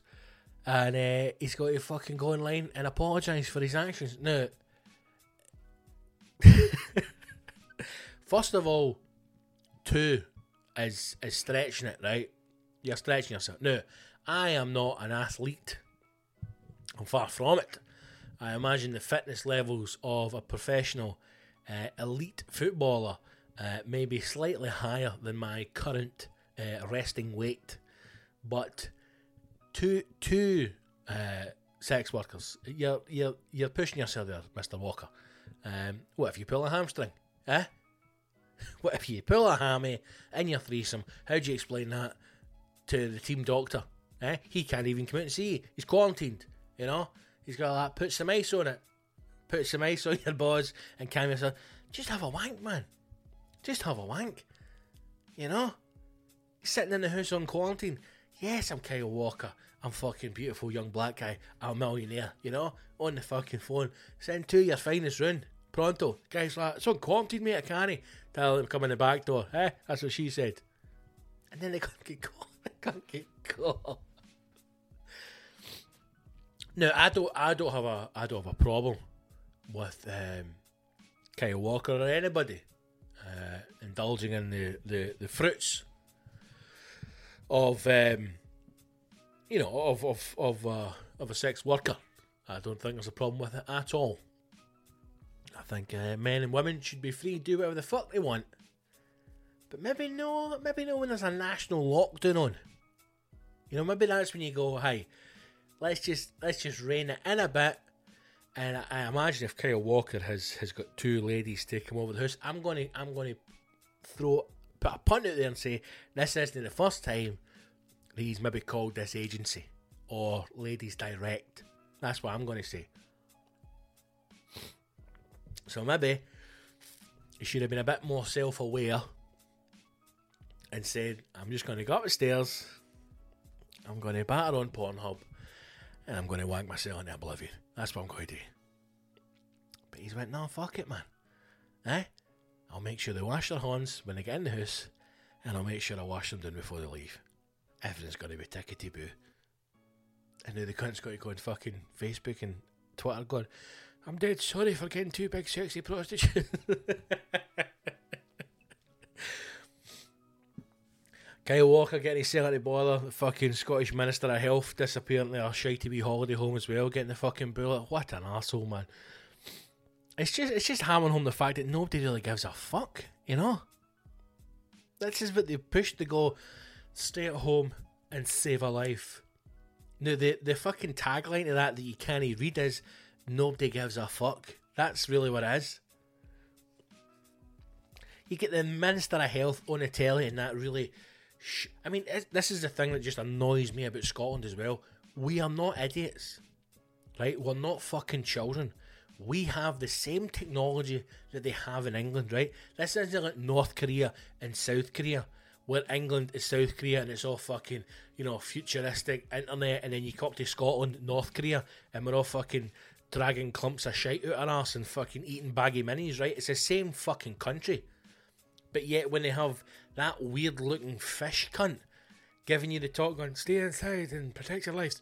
and uh, he's got to fucking go online and apologise for his actions. Now, first of all, two is is stretching it, right? You're stretching yourself. Now, I am not an athlete. I'm far from it. I imagine the fitness levels of a professional uh, elite footballer uh, may be slightly higher than my current uh, resting weight, but two two uh, sex workers, you're you're you're pushing yourself there, Mister Walker. Um, what if you pull a hamstring? Eh? What if you pull a hammy in your threesome? How do you explain that to the team doctor? Eh? He can't even come out and see you. He's quarantined, you know? He's got that, put some ice on it. Put some ice on your balls and calm yourself. Just have a wank, man. Just have a wank. You know? Sitting in the house on quarantine. Yes, I'm Kyle Walker. I'm fucking beautiful young black guy. I'm a millionaire, you know? On the fucking phone. Send two your finest run. Pronto. Guy's like, it's on quarantine, mate, I can't. Tell him come in the back door. Eh? That's what she said. And then they can't get caught. Can't get caught. No, I don't I don't have a I don't have a problem with um Kyle Walker or anybody uh, indulging in the, the, the fruits of um, you know of of of uh, of a sex worker. I don't think there's a problem with it at all. I think uh, men and women should be free to do whatever the fuck they want. But maybe no, maybe no when there's a national lockdown on. You know, maybe that's when you go, hey, let's just let's just rein it in a bit. And I, I imagine if Kyle Walker has has got two ladies him over the house, I'm gonna I'm gonna throw put a punt out there and say this isn't the first time he's maybe called this agency or ladies direct. That's what I'm gonna say. So maybe he should have been a bit more self aware and said, I'm just going to go upstairs, I'm going to batter on Pornhub, and I'm going to wank myself into oblivion. That's what I'm going to do. But he's went, no, fuck it, man. Eh? I'll make sure they wash their hands when they get in the house, and I'll make sure I wash them down before they leave. Everything's going to be tickety boo. And now the cunt's got to go on fucking Facebook and Twitter going, I'm dead sorry for getting two big sexy prostitutes. Kyle Walker getting his cell at the the fucking Scottish Minister of Health disappearing to a shitey wee holiday home as well, getting the fucking bullet. What an asshole, man. It's just it's just hammering home the fact that nobody really gives a fuck, you know? This is what they pushed to go stay at home and save a life. Now the the fucking tagline of that that you can't even read is nobody gives a fuck. That's really what it is. You get the Minister of Health on the telly and that really Sh- I mean, this is the thing that just annoys me about Scotland as well. We are not idiots, right? We're not fucking children. We have the same technology that they have in England, right? This isn't like North Korea and South Korea, where England is South Korea and it's all fucking, you know, futuristic internet, and then you come to Scotland, North Korea, and we're all fucking dragging clumps of shit out our ass and fucking eating baggy minis, right? It's the same fucking country. But yet, when they have that weird looking fish cunt giving you the talk on stay inside and protect your lives,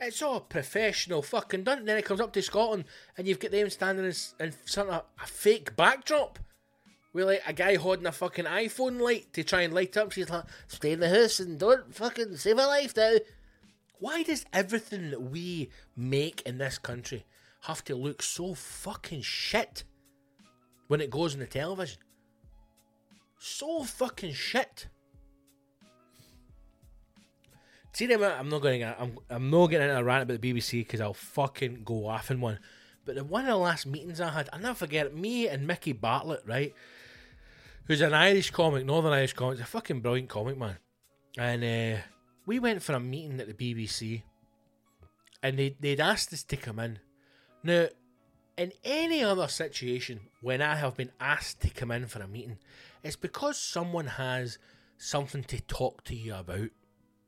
it's all professional fucking done. Then it comes up to Scotland and you've got them standing in, in of a fake backdrop with like a guy holding a fucking iPhone light to try and light up. She's like, stay in the house and don't fucking save a life now. Why does everything that we make in this country have to look so fucking shit when it goes on the television? So fucking shit. See I'm not going. To, I'm I'm not getting into a rant about the BBC because I'll fucking go off in one. But the one of the last meetings I had, I never forget. Me and Mickey Bartlett, right, who's an Irish comic, Northern Irish comic, a fucking brilliant comic man, and uh, we went for a meeting at the BBC, and they they'd asked us to come in. Now, in any other situation, when I have been asked to come in for a meeting, it's because someone has something to talk to you about,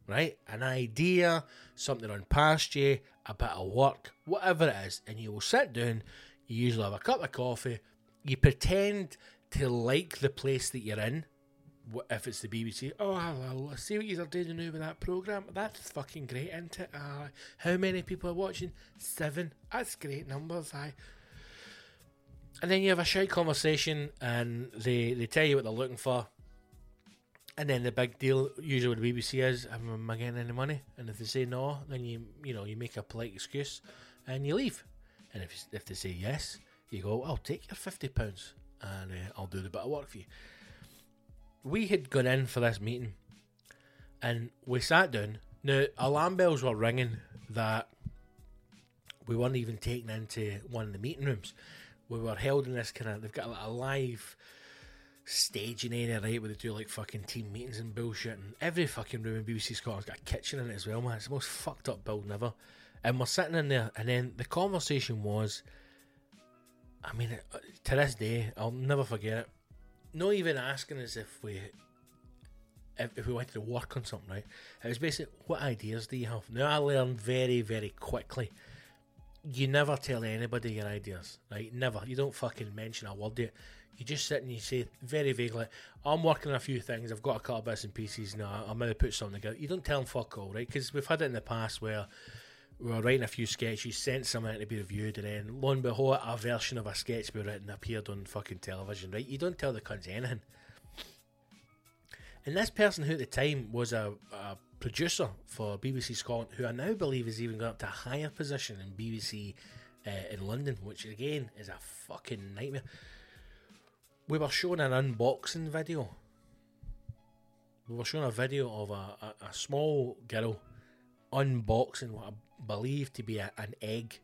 right? An idea, something on past you, a bit of work, whatever it is, and you will sit down. You usually have a cup of coffee. You pretend to like the place that you're in. If it's the BBC, oh, hello, I see what you're doing now with that programme. That's fucking great, isn't it? Uh, how many people are watching? Seven. That's great numbers. I and then you have a shy conversation, and they they tell you what they're looking for. And then the big deal, usually with the BBC, is, "Am I getting any money?" And if they say no, then you you know you make a polite excuse, and you leave. And if if they say yes, you go, "I'll take your fifty pounds, and uh, I'll do the bit of work for you." We had gone in for this meeting, and we sat down. Now alarm bells were ringing that we weren't even taken into one of the meeting rooms we were held in this kind of they've got like a live staging area right where they do like fucking team meetings and bullshit and every fucking room in BBC Scotland's got a kitchen in it as well man it's the most fucked up building ever and we're sitting in there and then the conversation was I mean uh, to this day I'll never forget it not even asking us if we if, if we wanted to work on something, right? It was basically, what ideas do you have? Now, I learned very, very quickly. You never tell anybody your ideas, right? Never. You don't fucking mention a word yet. You just sit and you say very vaguely, I'm working on a few things, I've got a couple of bits and pieces now, I'm going to put something together. You don't tell them fuck all, right? Because we've had it in the past where we were writing a few sketches, you sent something to be reviewed, and then lo and behold, a version of a sketch we written appeared on fucking television, right? You don't tell the cunts anything. And this person who at the time was a, a producer for BBC Scotland, who I now believe has even got up to a higher position in BBC uh, in London, which again is a fucking nightmare. We were shown an unboxing video. We were shown a video of a, a, a small girl unboxing what I believe to be a, an egg.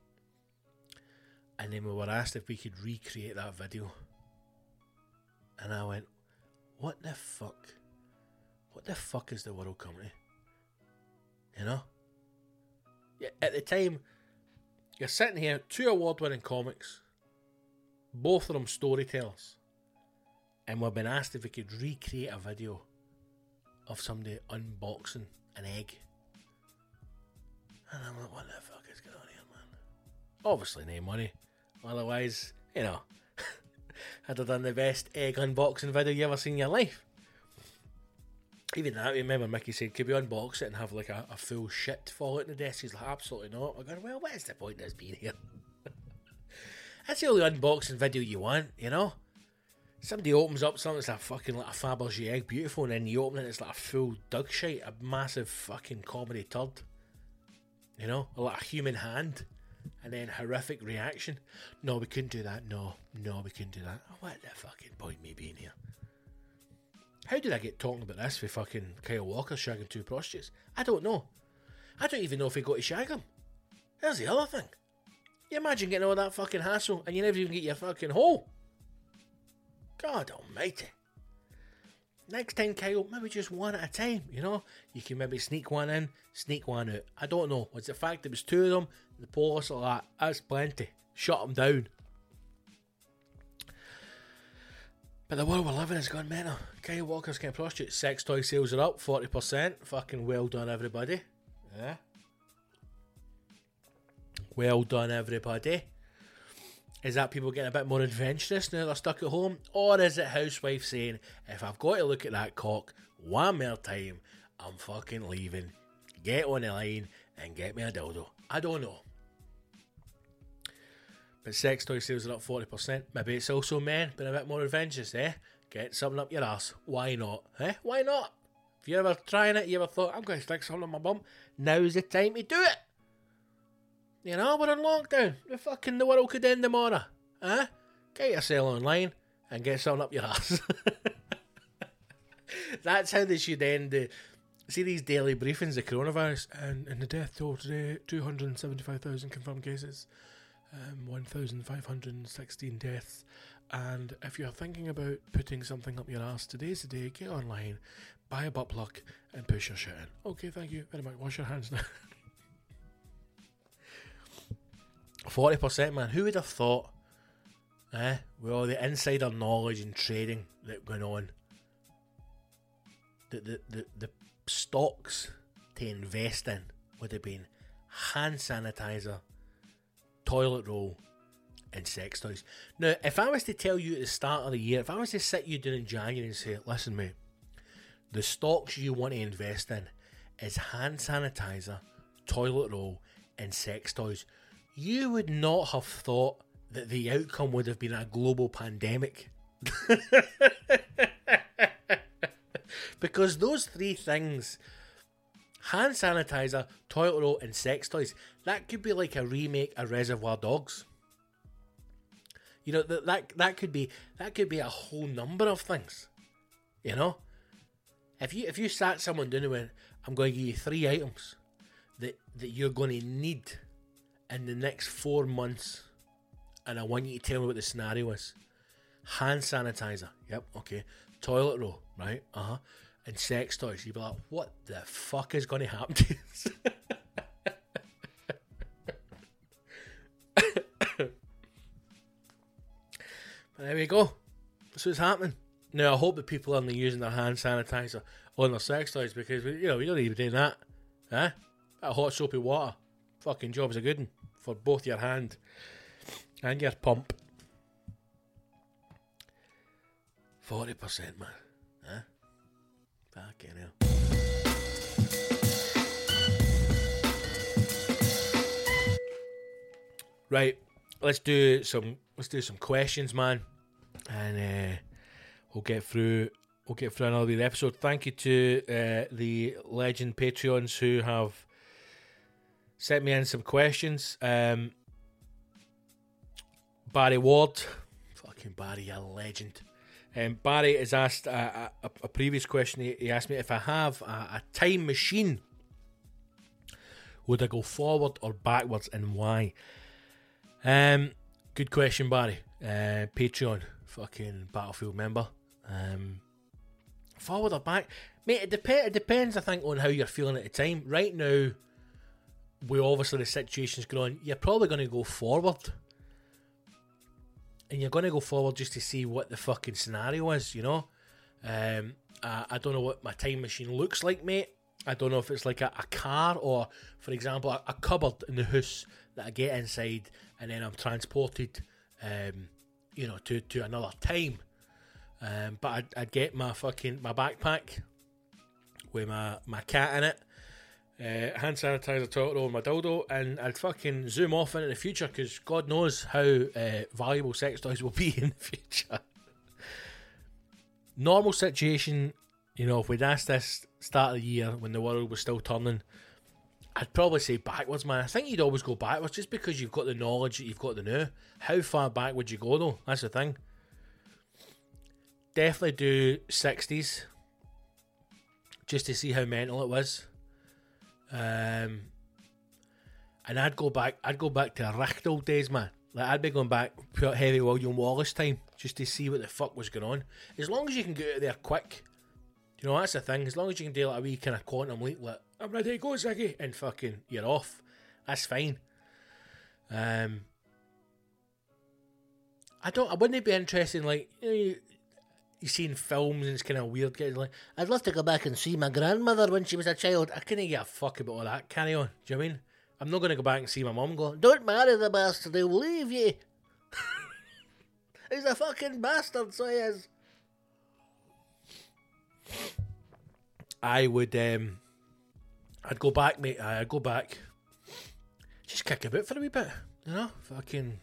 And then we were asked if we could recreate that video. And I went, what the fuck? What the fuck is the world coming to? Eh? You know? Yeah, at the time, you're sitting here, two award winning comics, both of them storytellers, and we've been asked if we could recreate a video of somebody unboxing an egg. And I'm like, what the fuck is going on here, man? Obviously, no money. Otherwise, you know, I'd have done the best egg unboxing video you ever seen in your life. Even that, remember Mickey said, could we unbox it and have like a, a full shit fall out in the desk? He's like, absolutely not. I'm going, well, what is the point of this being here? That's the only unboxing video you want, you know? Somebody opens up something that's a fucking like a Fabergé egg, beautiful, and then you open it, it's like a full dog shite, a massive fucking comedy turd. You know, like a human hand, and then horrific reaction. No, we couldn't do that. No, no, we couldn't do that. What the fucking point me being here? How did I get talking about this with fucking Kyle Walker shagging two prostitutes? I don't know. I don't even know if he got to shag them. There's the other thing. You imagine getting all that fucking hassle and you never even get your fucking hole. God almighty. Next time, Kyle, maybe just one at a time, you know? You can maybe sneak one in, sneak one out. I don't know. It's the fact there was two of them, the police like that, that's plenty. Shut them down. But the world we're living has gone mental. Kyle Walker's getting prostitute. Sex toy sales are up 40%. Fucking well done, everybody. Yeah. Well done, everybody. Is that people getting a bit more adventurous now they're stuck at home? Or is it housewife saying, if I've got to look at that cock one more time, I'm fucking leaving. Get on the line and get me a dildo. I don't know. But sex toy sales are up 40%. Maybe it's also men being a bit more adventurous, eh? Get something up your ass. Why not? Eh? Why not? If you're ever trying it, you ever thought, I'm going to stick something on my bum, now's the time to do it. You know, we're in lockdown. The fucking the world could end tomorrow. Huh? Get yourself online and get something up your ass. That's how they should end the. See these daily briefings, the coronavirus, and, and the death toll today 275,000 confirmed cases, um, 1,516 deaths. And if you're thinking about putting something up your ass, today's the day. Get online, buy a butt plug, and push your shit in. Okay, thank you very much. Wash your hands now. Forty percent, man. Who would have thought? Eh, with all the insider knowledge and trading that went on, the the the, the stocks to invest in would have been hand sanitizer, toilet roll, and sex toys. Now, if I was to tell you at the start of the year, if I was to sit you down in January and say, "Listen, mate, the stocks you want to invest in is hand sanitizer, toilet roll, and sex toys," you would not have thought that the outcome would have been a global pandemic. because those three things hand sanitizer, toilet roll, and sex toys that could be like a remake of Reservoir Dogs. You know that that that could be that could be a whole number of things. You know, if you if you sat someone down and went, "I'm going to give you three items that that you're going to need in the next four months, and I want you to tell me what the scenario is. Hand sanitizer, yep, okay. Toilet roll, right, uh huh. And sex toys, you'd be like, what the fuck is going to happen to this? there we go. That's what's happening. Now I hope that people aren't using their hand sanitizer on their sex toys because you know we don't even do that, huh? That hot soapy water, fucking job's a good one for both your hand and your pump. Forty percent, man? Fucking hell. Right, let's do some let's do some questions, man, and uh, we'll get through we'll get through another episode. Thank you to uh, the legend Patreons who have sent me in some questions. Um, Barry Ward, fucking Barry, a legend. Um, Barry has asked a, a, a previous question. He, he asked me if I have a, a time machine, would I go forward or backwards, and why? Um, good question, Barry. Uh, Patreon, fucking Battlefield member. Um, forward or back, mate. It, dep- it depends, I think, on how you're feeling at the time. Right now, we obviously the situation's going. You're probably going to go forward, and you're going to go forward just to see what the fucking scenario is. You know, um, I, I don't know what my time machine looks like, mate. I don't know if it's like a, a car or, for example, a, a cupboard in the house that I get inside and then I'm transported, um, you know, to, to another time. Um, but I'd, I'd get my fucking my backpack with my, my cat in it, uh, hand sanitizer, toilet roll, and my dildo, and I'd fucking zoom off into the future because God knows how uh, valuable sex toys will be in the future. Normal situation, you know, if we'd asked this start of the year when the world was still turning, I'd probably say backwards, man. I think you'd always go backwards just because you've got the knowledge that you've got the know. How far back would you go though? That's the thing. Definitely do sixties, just to see how mental it was. Um, and I'd go back. I'd go back to Rachtel days, man. Like I'd be going back pure heavy William Wallace time just to see what the fuck was going on. As long as you can get out of there quick, you know that's the thing. As long as you can do like a wee kind of quantum leap, like I'm ready to go, Ziggy, and fucking you're off. That's fine. Um, I don't. I wouldn't be interested in like you know, you, you seen films and it's kind of weird. Like, I'd love to go back and see my grandmother when she was a child. I couldn't get a fuck about all that. Carry on. Do you know I mean? I'm not going to go back and see my mum go, don't marry the bastard, they'll leave you. He's a fucking bastard, so he is. I would, um, I'd go back, mate. I'd go back. Just kick a bit for a wee bit, you know? Fucking.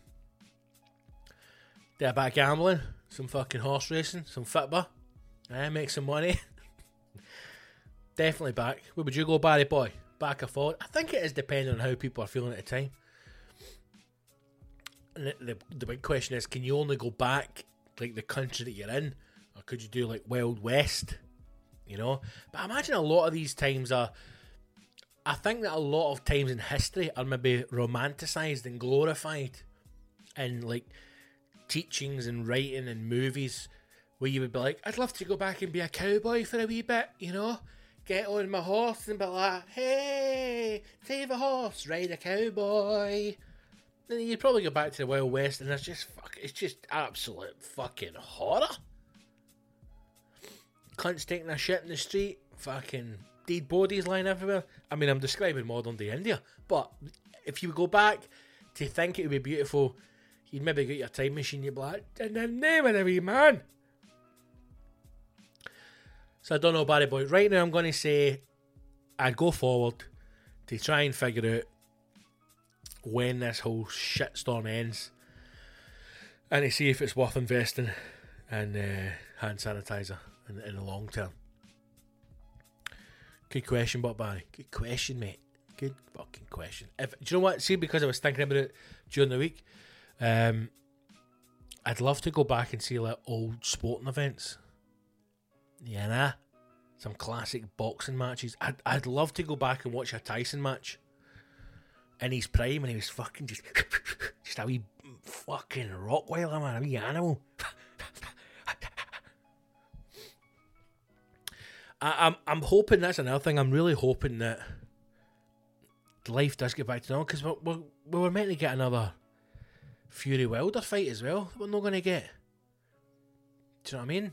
Do a bit of gambling, some fucking horse racing, some football. Eh, make some money. Definitely back. Where would you go, Barry boy? Back or forward? I think it is depending on how people are feeling at the time. And the, the, the big question is can you only go back like the country that you're in? Or could you do like Wild West? You know? But I imagine a lot of these times are. I think that a lot of times in history are maybe romanticized and glorified and like teachings and writing and movies where you would be like, I'd love to go back and be a cowboy for a wee bit, you know? Get on my horse and be like, hey, save a horse, ride a cowboy. Then you'd probably go back to the Wild West and it's just fuck, it's just absolute fucking horror. Cunts taking a shit in the street, fucking dead bodies lying everywhere. I mean, I'm describing modern day India, but if you go back to think it would be beautiful, you'd maybe get your time machine, you'd be like, in the name of the wee man. So I don't know, Barry Boy. Right now, I'm going to say I'd go forward to try and figure out when this whole shitstorm ends and to see if it's worth investing in uh, hand sanitizer in, in the long term. Good question, but Barry. Good question, mate. Good fucking question. If do you know what? See, because I was thinking about it during the week, um, I'd love to go back and see like old sporting events. Yeah, nah. Some classic boxing matches. I'd I'd love to go back and watch a Tyson match. In his prime, and he was fucking just just a wee fucking Rottweiler man, a wee animal. I, I'm I'm hoping that's another thing. I'm really hoping that life does get back to normal because we're, we were meant to get another Fury Wilder fight as well. We're not going to get. Do you know what I mean?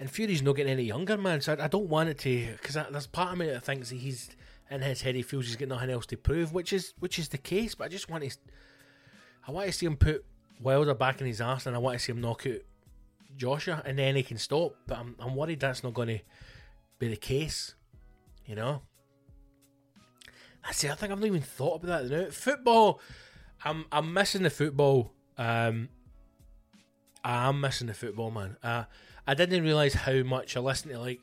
And Fury's not getting any younger, man. So I, I don't want it to, because there's part of me that thinks that he's in his head. He feels he's got nothing else to prove, which is which is the case. But I just want to, I want to see him put Wilder back in his ass, and I want to see him knock out Joshua, and then he can stop. But I'm I'm worried that's not going to be the case. You know. I see. I think I've not even thought about that. Now. Football, I'm I'm missing the football. Um, I'm missing the football, man. Uh, I didn't realize how much I listen to like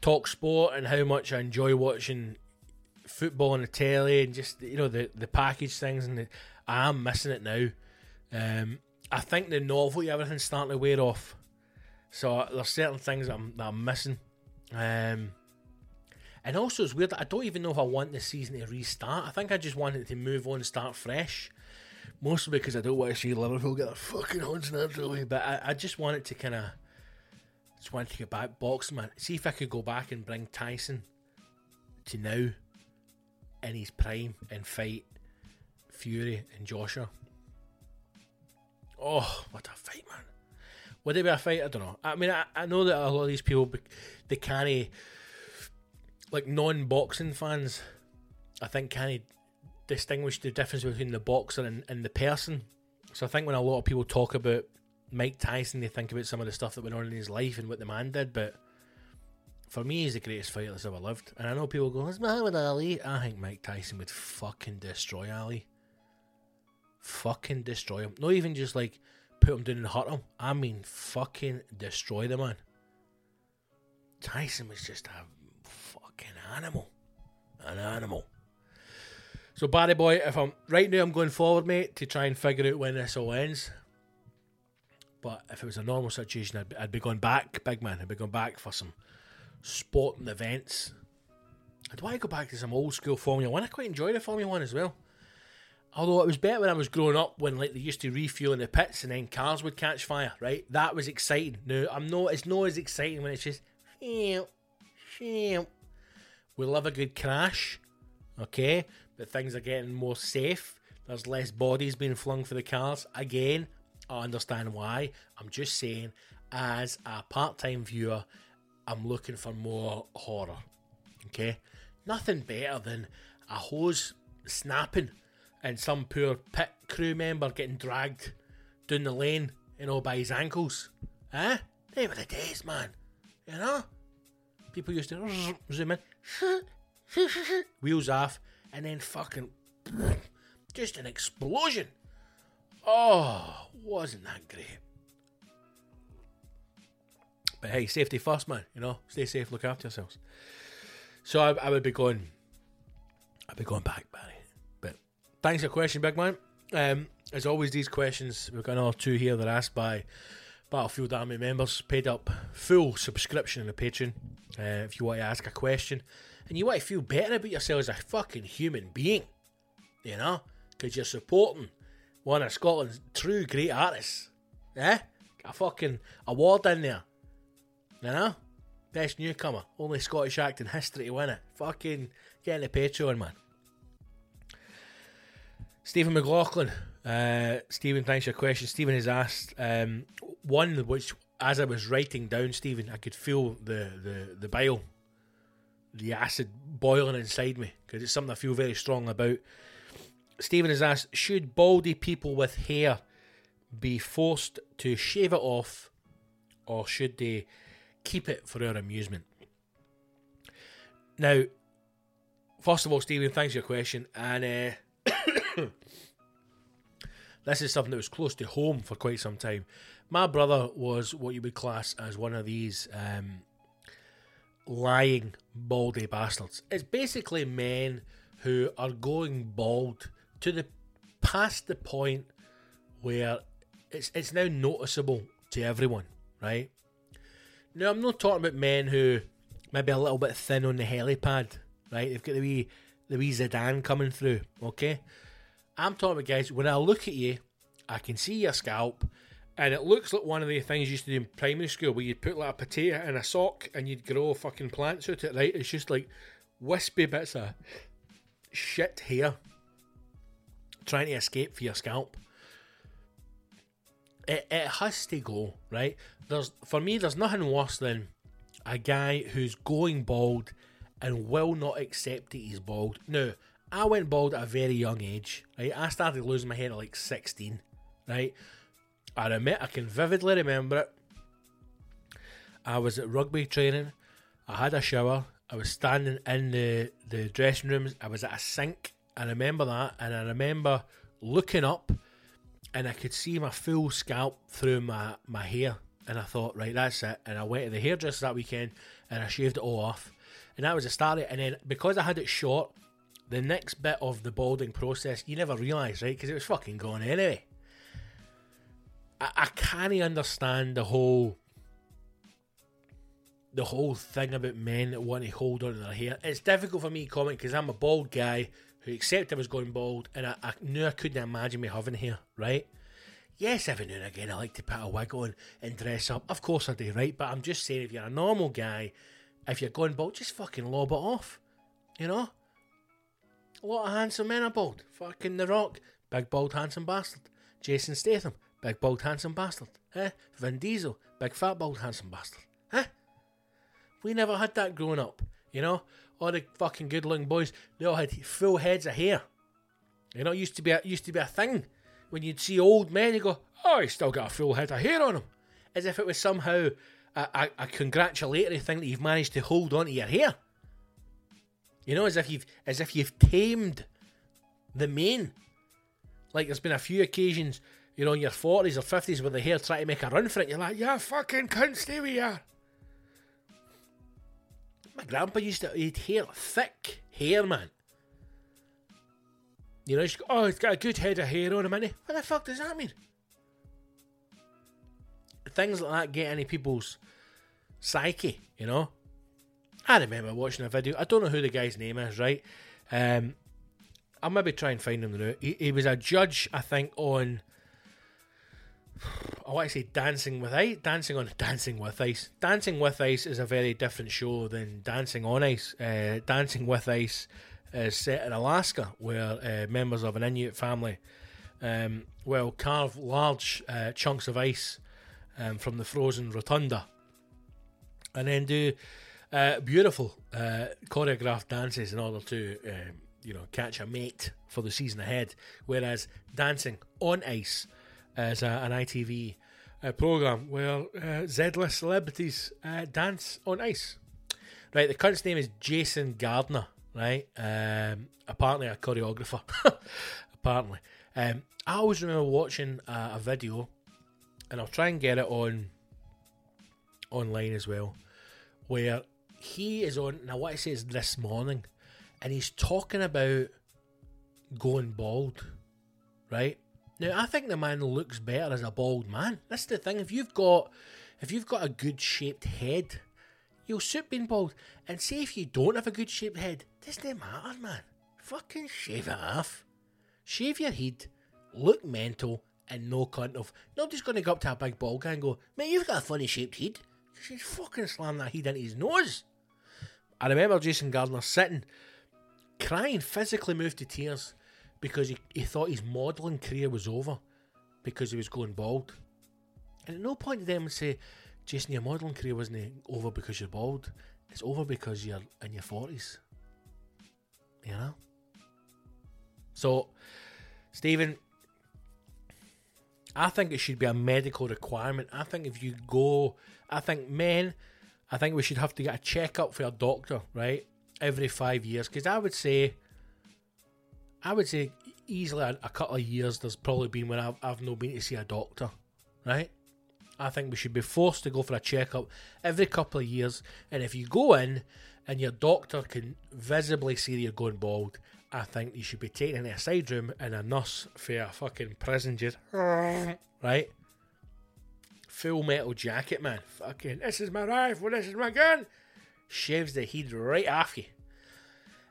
talk sport and how much I enjoy watching football on the telly and just you know the the package things and the, I am missing it now. Um, I think the novelty everything's starting to wear off. So uh, there's certain things that I'm, that I'm missing. Um, and also it's weird I don't even know if I want the season to restart. I think I just want it to move on and start fresh. Mostly because I don't want to see Liverpool get their fucking horns naturally. But I, I just want it to kind of just wanted to get back boxing, man. See if I could go back and bring Tyson to now in his prime and fight Fury and Joshua. Oh, what a fight, man! Would it be a fight? I don't know. I mean, I, I know that a lot of these people they carry like non-boxing fans. I think can't distinguish the difference between the boxer and, and the person. So I think when a lot of people talk about Mike Tyson, they think about some of the stuff that went on in his life and what the man did, but for me, he's the greatest fighter that's ever lived. And I know people go, "It's Muhammad Ali." I think Mike Tyson would fucking destroy Ali. Fucking destroy him. Not even just like put him down and hurt him. I mean, fucking destroy the man. Tyson was just a fucking animal, an animal. So Barry boy, if I'm right now, I'm going forward, mate, to try and figure out when this all ends. But if it was a normal situation, I'd, I'd be going back, big man. I'd be going back for some sporting events. I'd want to go back to some old school Formula One. I quite enjoy the Formula One as well. Although it was better when I was growing up, when like they used to refuel in the pits and then cars would catch fire. Right, that was exciting. No, I'm not. It's not as exciting when it's just. We love a good crash, okay, but things are getting more safe. There's less bodies being flung for the cars. Again, I understand why. I'm just saying, as a part time viewer, I'm looking for more horror. Okay? Nothing better than a hose snapping and some poor pit crew member getting dragged down the lane, you know, by his ankles. Eh? They were the days, man. You know? People used to zoom in, wheels off, and then fucking just an explosion. Oh, wasn't that great? But hey, safety first, man. You know, stay safe, look after yourselves. So I, I would be going, I'd be going back, Barry. But thanks for your question, big man. Um, as always, these questions we've got another two here that are asked by Battlefield Army members. Paid up full subscription on the Patreon. Uh, if you want to ask a question and you want to feel better about yourself as a fucking human being, you know, because you're supporting one of Scotland's true great artists. Eh? A fucking award in there. You know? Best newcomer. Only Scottish act in history to win it. Fucking getting the Patreon, man. Steven McLaughlin. Uh, Steven, thanks for your question. Steven has asked um, one which, as I was writing down, Stephen, I could feel the, the, the bile, the acid boiling inside me because it's something I feel very strong about. Steven has asked Should baldy people with hair be forced to shave it off or should they keep it for our amusement? Now, first of all, Steven, thanks for your question. And uh, this is something that was close to home for quite some time. My brother was what you would class as one of these um, lying baldy bastards. It's basically men who are going bald to the past the point where it's it's now noticeable to everyone, right? Now I'm not talking about men who maybe a little bit thin on the helipad, right? They've got the wee the wee Zidane coming through, okay? I'm talking about guys, when I look at you, I can see your scalp, and it looks like one of the things you used to do in primary school where you'd put like a potato in a sock and you'd grow fucking plants out of it, right? It's just like wispy bits of shit hair trying to escape for your scalp. it, it has to go, right? There's for me there's nothing worse than a guy who's going bald and will not accept that he's bald. Now, I went bald at a very young age, right? I started losing my hair at like 16, right? I admit I can vividly remember it. I was at rugby training, I had a shower, I was standing in the, the dressing rooms, I was at a sink, I remember that, and I remember looking up and I could see my full scalp through my, my hair. And I thought, right, that's it. And I went to the hairdresser that weekend and I shaved it all off. And that was the start of it. And then because I had it short, the next bit of the balding process, you never realise, right? Because it was fucking gone anyway. I, I can't understand the whole the whole thing about men that want to hold on to their hair. It's difficult for me to comment because I'm a bald guy who accepted I was going bald and I, I knew I couldn't imagine me having hair, right? Yes, every now and again I like to put a wig on and dress up. Of course I do, right? But I'm just saying if you're a normal guy, if you're going bald, just fucking lob it off. You know? A lot of handsome men are bald. Fucking The Rock, big bald handsome bastard. Jason Statham, big bald handsome bastard. Eh? Vin Diesel, big fat bald handsome bastard. Eh? We never had that growing up, you know? All the fucking good looking boys, they all had full heads of hair. You know, it used to be a, used to be a thing. When you'd see old men, you go, oh, he's still got a full head of hair on him. As if it was somehow a, a, a congratulatory thing that you've managed to hold on to your hair. You know, as if you've as if you've tamed the mane. Like there's been a few occasions, you know, in your forties or fifties where the hair try to make a run for it. You're like, yeah, fucking cunt, stay where you. My grandpa used to eat hair, thick hair, man. You know, oh, he's got a good head of hair on him, innit? What the fuck does that mean? Things like that get into people's psyche, you know? I remember watching a video. I don't know who the guy's name is, right? Um, I'll maybe try and find him now. He, he was a judge, I think, on. I want to say Dancing with Ice. Dancing on Dancing with Ice. Dancing with Ice is a very different show than Dancing on Ice. Uh, Dancing with Ice is set in Alaska, where uh, members of an Inuit family um, will carve large uh, chunks of ice um, from the frozen rotunda, and then do uh, beautiful uh, choreographed dances in order to, um, you know, catch a mate for the season ahead. Whereas dancing on ice is uh, an ITV uh, program where uh, Z-list celebrities uh, dance on ice. Right, the cunt's name is Jason Gardiner. Right, um, apparently a choreographer. apparently, um, I always remember watching a video, and I'll try and get it on online as well, where he is on now what I say is this morning and he's talking about going bald. Right? Now I think the man looks better as a bald man. That's the thing. If you've got if you've got a good shaped head, you'll suit being bald. And say if you don't have a good shaped head, doesn't matter, man. Fucking shave it off. Shave your head, look mental, and no cunt of nobody's gonna go up to a big bald guy and go, Mate, you've got a funny shaped head. She's fucking slam that head into his nose. I remember Jason Gardiner sitting, crying, physically moved to tears because he, he thought his modelling career was over because he was going bald. And at no point did anyone say, Jason, your modelling career wasn't over because you're bald. It's over because you're in your 40s. You know? So, Stephen, I think it should be a medical requirement. I think if you go, I think men I think we should have to get a checkup for a doctor, right? Every five years. Because I would say, I would say easily a, a, couple of years there's probably been when I've, I've not been to see a doctor, right? I think we should be forced to go for a checkup every couple of years. And if you go in and your doctor can visibly see that you're going bald, I think you should be taken into a side room and a nurse for a fucking prison just, right? full metal jacket, man. Fucking, this is my rifle, this is my gun. Shaves the head right off you.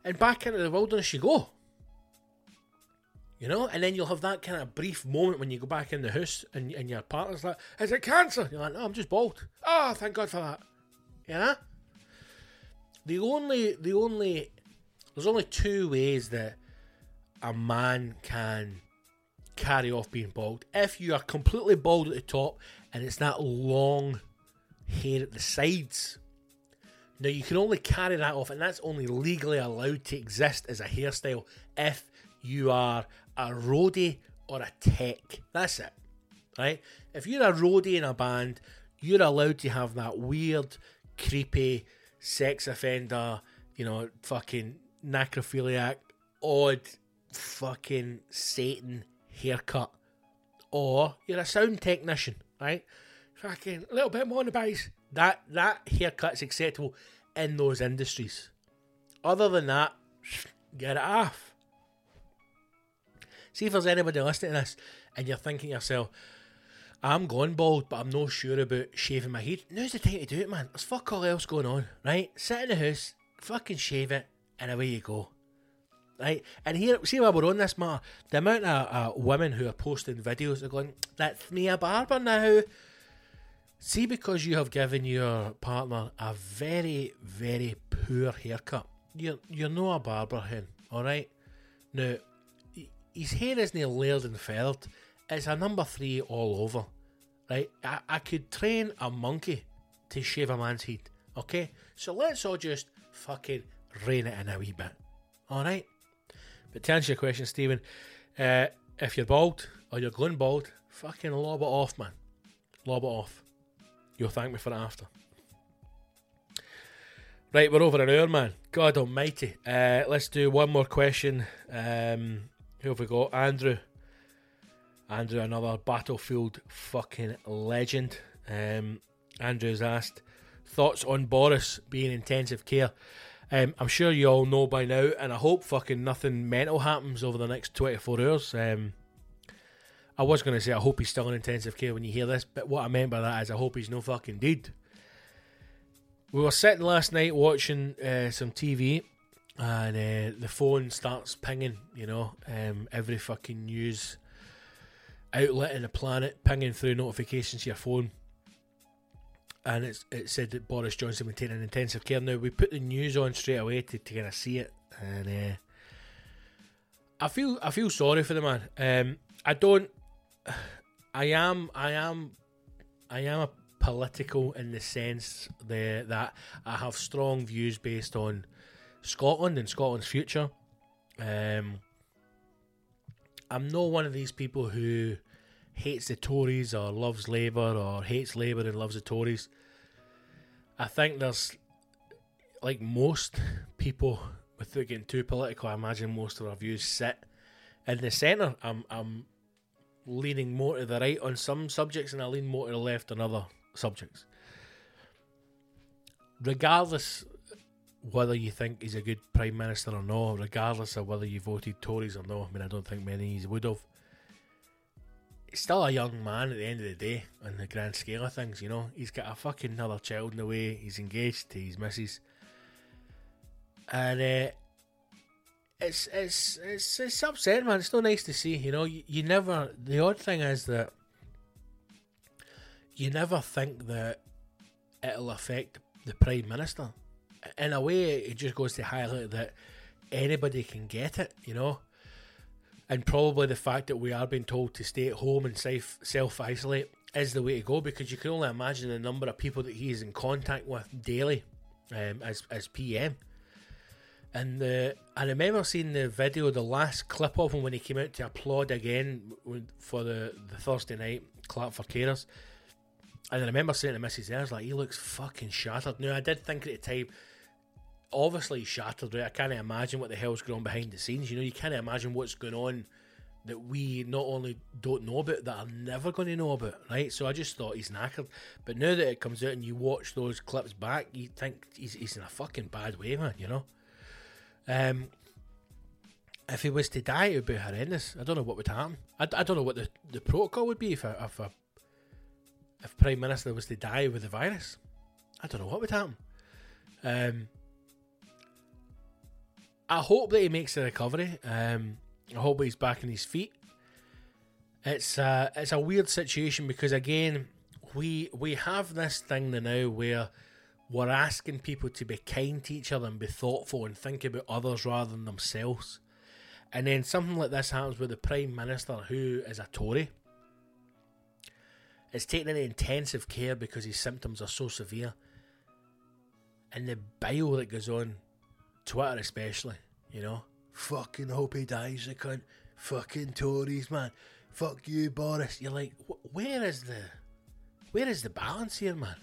And back into the wilderness you go. You know, and then you'll have that kind of brief moment when you go back in the house and, and your partner's like, Is it cancer? You're like, No, I'm just bald. Oh, thank God for that. You know? The only, the only, there's only two ways that a man can carry off being bald. If you are completely bald at the top and it's that long hair at the sides, now you can only carry that off, and that's only legally allowed to exist as a hairstyle if you are a roadie or a tech. That's it, right? If you're a roadie in a band, you're allowed to have that weird, creepy, sex offender, you know, fucking necrophiliac, odd, fucking Satan haircut. Or you're a sound technician, right? Fucking a little bit more on the bass. That that haircut's acceptable in those industries. Other than that, get it off. See if there's anybody listening to this and you're thinking yourself, I'm going bald, but I'm not sure about shaving my head. Now's the time to do it, man. There's fuck all else going on, right? Sit in the house, fucking shave it, and away you go. Right? And here, see while we're on this matter, the amount of uh, women who are posting videos are going, that's me a barber now. See, because you have given your partner a very, very poor haircut, you're, you're not a barber hen, alright? Now, his hair isn't layered and feathered it's a number three all over. Right? I, I could train a monkey to shave a man's head. Okay? So let's all just fucking rein it in a wee bit. Alright? But to answer your question, Stephen, uh, if you're bald or you're going bald, fucking lob it off, man. Lob it off. You'll thank me for it after. Right, we're over an hour, man. God almighty. Uh, let's do one more question. Um, who have we got? Andrew. Andrew, another Battlefield fucking legend. Um, Andrew's asked thoughts on Boris being intensive care. Um, I'm sure you all know by now, and I hope fucking nothing mental happens over the next 24 hours. Um, I was going to say I hope he's still in intensive care when you hear this, but what I meant by that is I hope he's no fucking dead. We were sitting last night watching uh, some TV, and uh, the phone starts pinging. You know, um, every fucking news outlet in the planet pinging through notifications to your phone. And it's, it said that Boris Johnson take an intensive care. Now, we put the news on straight away to, to kind of see it. And uh, I feel I feel sorry for the man. Um, I don't. I am. I am. I am a political in the sense the, that I have strong views based on Scotland and Scotland's future. Um, I'm not one of these people who hates the Tories or loves Labour or hates Labour and loves the Tories. I think there's, like most people, without getting too political, I imagine most of our views sit in the centre. I'm, I'm leaning more to the right on some subjects and I lean more to the left on other subjects. Regardless whether you think he's a good prime minister or not, regardless of whether you voted Tories or not. I mean, I don't think many would have. He's still a young man at the end of the day, on the grand scale of things. You know, he's got a fucking another child in the way. He's engaged to his missus, and uh, it's it's it's it's upsetting, man. It's not nice to see. You know, you, you never. The odd thing is that you never think that it'll affect the prime minister in a way, it just goes to highlight that anybody can get it, you know. And probably the fact that we are being told to stay at home and self isolate is the way to go because you can only imagine the number of people that he is in contact with daily um, as as PM. And uh, I remember seeing the video, the last clip of him when he came out to applaud again for the, the Thursday night clap for carers. And I remember saying to Mrs. Ayres, like, he looks fucking shattered. Now, I did think at the time, obviously shattered, right? I can't imagine what the hell's going on behind the scenes. You know, you can't imagine what's going on that we not only don't know about, that are never going to know about, right? So I just thought he's knackered. But now that it comes out and you watch those clips back, you think he's, he's in a fucking bad way, man, you know? Um, if he was to die, it would be horrendous. I don't know what would happen. I, I don't know what the, the protocol would be if a, if a if Prime Minister was to die with the virus. I don't know what would happen. Um, I hope that he makes a recovery. Um, I hope he's back on his feet. It's uh, it's a weird situation because again, we we have this thing now where we're asking people to be kind to each other and be thoughtful and think about others rather than themselves. And then something like this happens with the Prime Minister, who is a Tory, is taken into intensive care because his symptoms are so severe. And the bile that goes on, Twitter especially, you know, fucking hope he dies, the cunt. Fucking Tories, man. Fuck you, Boris. You're like, wh- where is the, where is the balance here, man?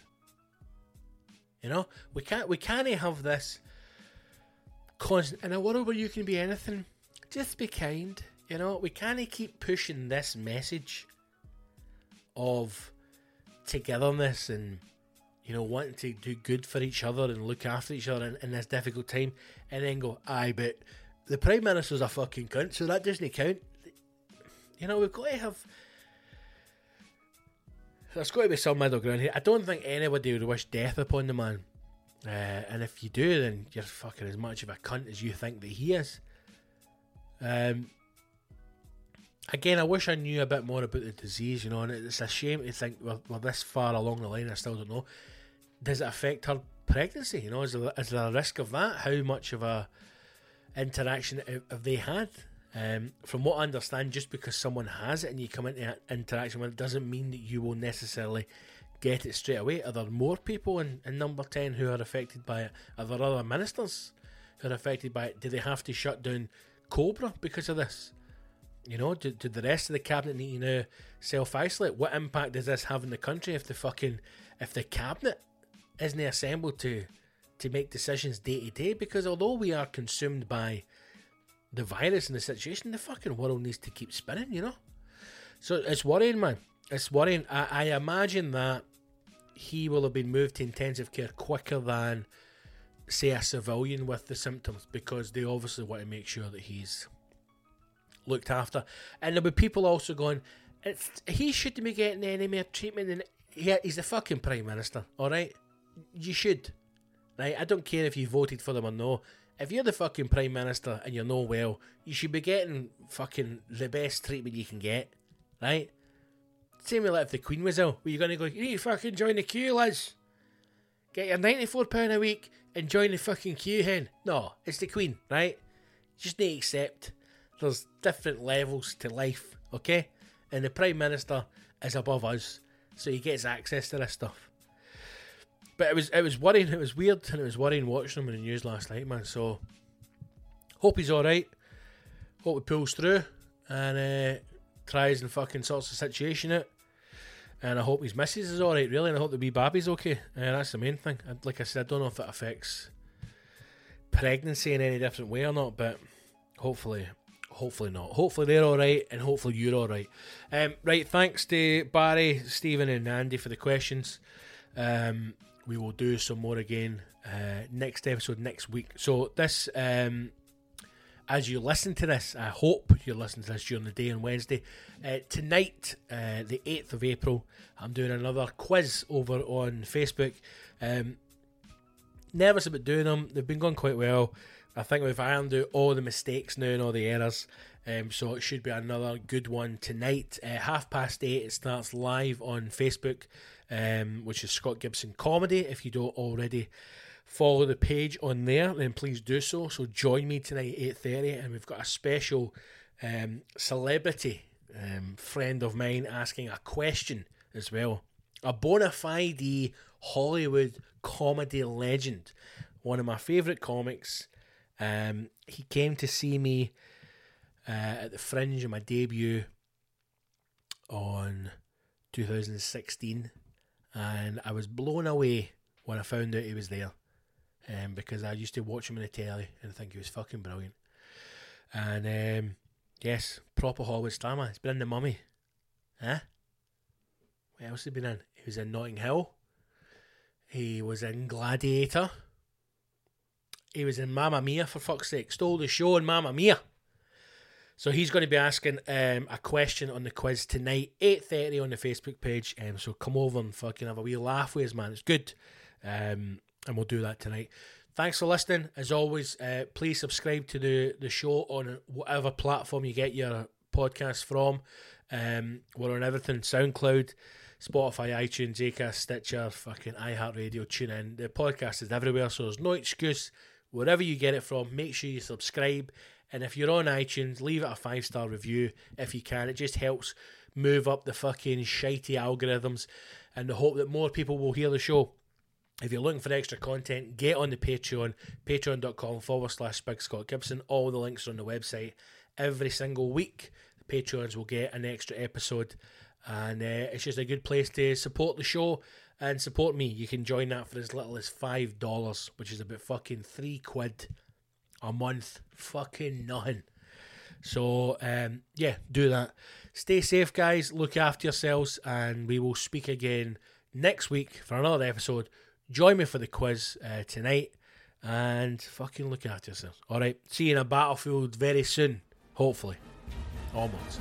You know, we can't, we can't have this constant in a world where you can be anything. Just be kind. You know, we can't keep pushing this message of togetherness and you know wanting to do good for each other and look after each other in, in this difficult time, and then go, aye, but the prime minister's a fucking cunt, so that doesn't count. You know, we've got to have. There's got to be some middle ground here. I don't think anybody would wish death upon the man. Uh, and if you do, then you're fucking as much of a cunt as you think that he is. Um, again, I wish I knew a bit more about the disease, you know, and it's a shame to think we're, we're this far along the line. I still don't know. Does it affect her pregnancy? You know, is there, is there a risk of that? How much of a interaction have they had? Um, from what I understand, just because someone has it and you come into interaction with it doesn't mean that you will necessarily get it straight away. Are there more people in, in number 10 who are affected by it? Are there other ministers who are affected by it? Do they have to shut down Cobra because of this? You know, do, do the rest of the cabinet need to now self isolate? What impact does this have in the country if the fucking if the cabinet isn't assembled to to make decisions day to day? Because although we are consumed by the virus and the situation, the fucking world needs to keep spinning, you know? So it's worrying, man. It's worrying. I, I imagine that he will have been moved to intensive care quicker than, say, a civilian with the symptoms because they obviously want to make sure that he's looked after. And there'll be people also going, he shouldn't be getting any more treatment. And he, he's the fucking prime minister, all right? You should, right? I don't care if you voted for them or no. If you're the fucking prime minister and you're no well, you should be getting fucking the best treatment you can get, right? Same with like if the Queen was ill, were you gonna go? You need to fucking join the queue, lads. Get your ninety-four pound a week and join the fucking queue, hen. No, it's the Queen, right? Just need to accept there's different levels to life, okay? And the prime minister is above us, so he gets access to this stuff. But it was it was worrying, it was weird, and it was worrying watching him in the news last night, man. So hope he's alright. Hope he pulls through and uh, tries and fucking sorts the situation out. And I hope his missus is alright, really, and I hope the wee baby's okay. Uh, that's the main thing. And like I said, I don't know if it affects pregnancy in any different way or not, but hopefully, hopefully not. Hopefully they're alright, and hopefully you're alright. Um, right, thanks to Barry, Stephen, and Andy for the questions. Um, we will do some more again uh, next episode next week. So this, um, as you listen to this, I hope you listen to this during the day on Wednesday. Uh, tonight, uh, the eighth of April, I'm doing another quiz over on Facebook. Um, nervous about doing them. They've been going quite well. I think we've ironed out all the mistakes now and all the errors. Um, so it should be another good one tonight. Uh, half past eight, it starts live on Facebook, um, which is Scott Gibson Comedy. If you don't already follow the page on there, then please do so. So join me tonight at eight thirty, and we've got a special um, celebrity um, friend of mine asking a question as well. A bona fide Hollywood comedy legend, one of my favourite comics. Um, he came to see me uh, at the Fringe of my debut on 2016, and I was blown away when I found out he was there. Um, because I used to watch him on the telly and think he was fucking brilliant. And um, yes, proper Hollywood man. He's been in The Mummy. Huh? What else has he been in? He was in Notting Hill. He was in Gladiator. He was in Mamma Mia, for fuck's sake. Stole the show in Mamma Mia. So he's going to be asking um, a question on the quiz tonight, 8.30 on the Facebook page. Um, so come over and fucking have a wee laugh with us, man. It's good. Um, and we'll do that tonight. Thanks for listening. As always, uh, please subscribe to the, the show on whatever platform you get your podcast from. Um, we're on everything SoundCloud, Spotify, iTunes, Acast, Stitcher, fucking iHeartRadio, tune in. The podcast is everywhere, so there's no excuse. Wherever you get it from, make sure you subscribe. And if you're on iTunes, leave it a five star review if you can. It just helps move up the fucking shitey algorithms and the hope that more people will hear the show. If you're looking for extra content, get on the Patreon, patreon.com forward slash Big Scott Gibson. All the links are on the website. Every single week, the Patreons will get an extra episode. And uh, it's just a good place to support the show and support me. You can join that for as little as $5, which is about fucking three quid a month. Fucking nothing. So, um, yeah, do that. Stay safe, guys. Look after yourselves, and we will speak again next week for another episode. Join me for the quiz uh, tonight, and fucking look after yourselves. All right, see you in a battlefield very soon, hopefully. Almost.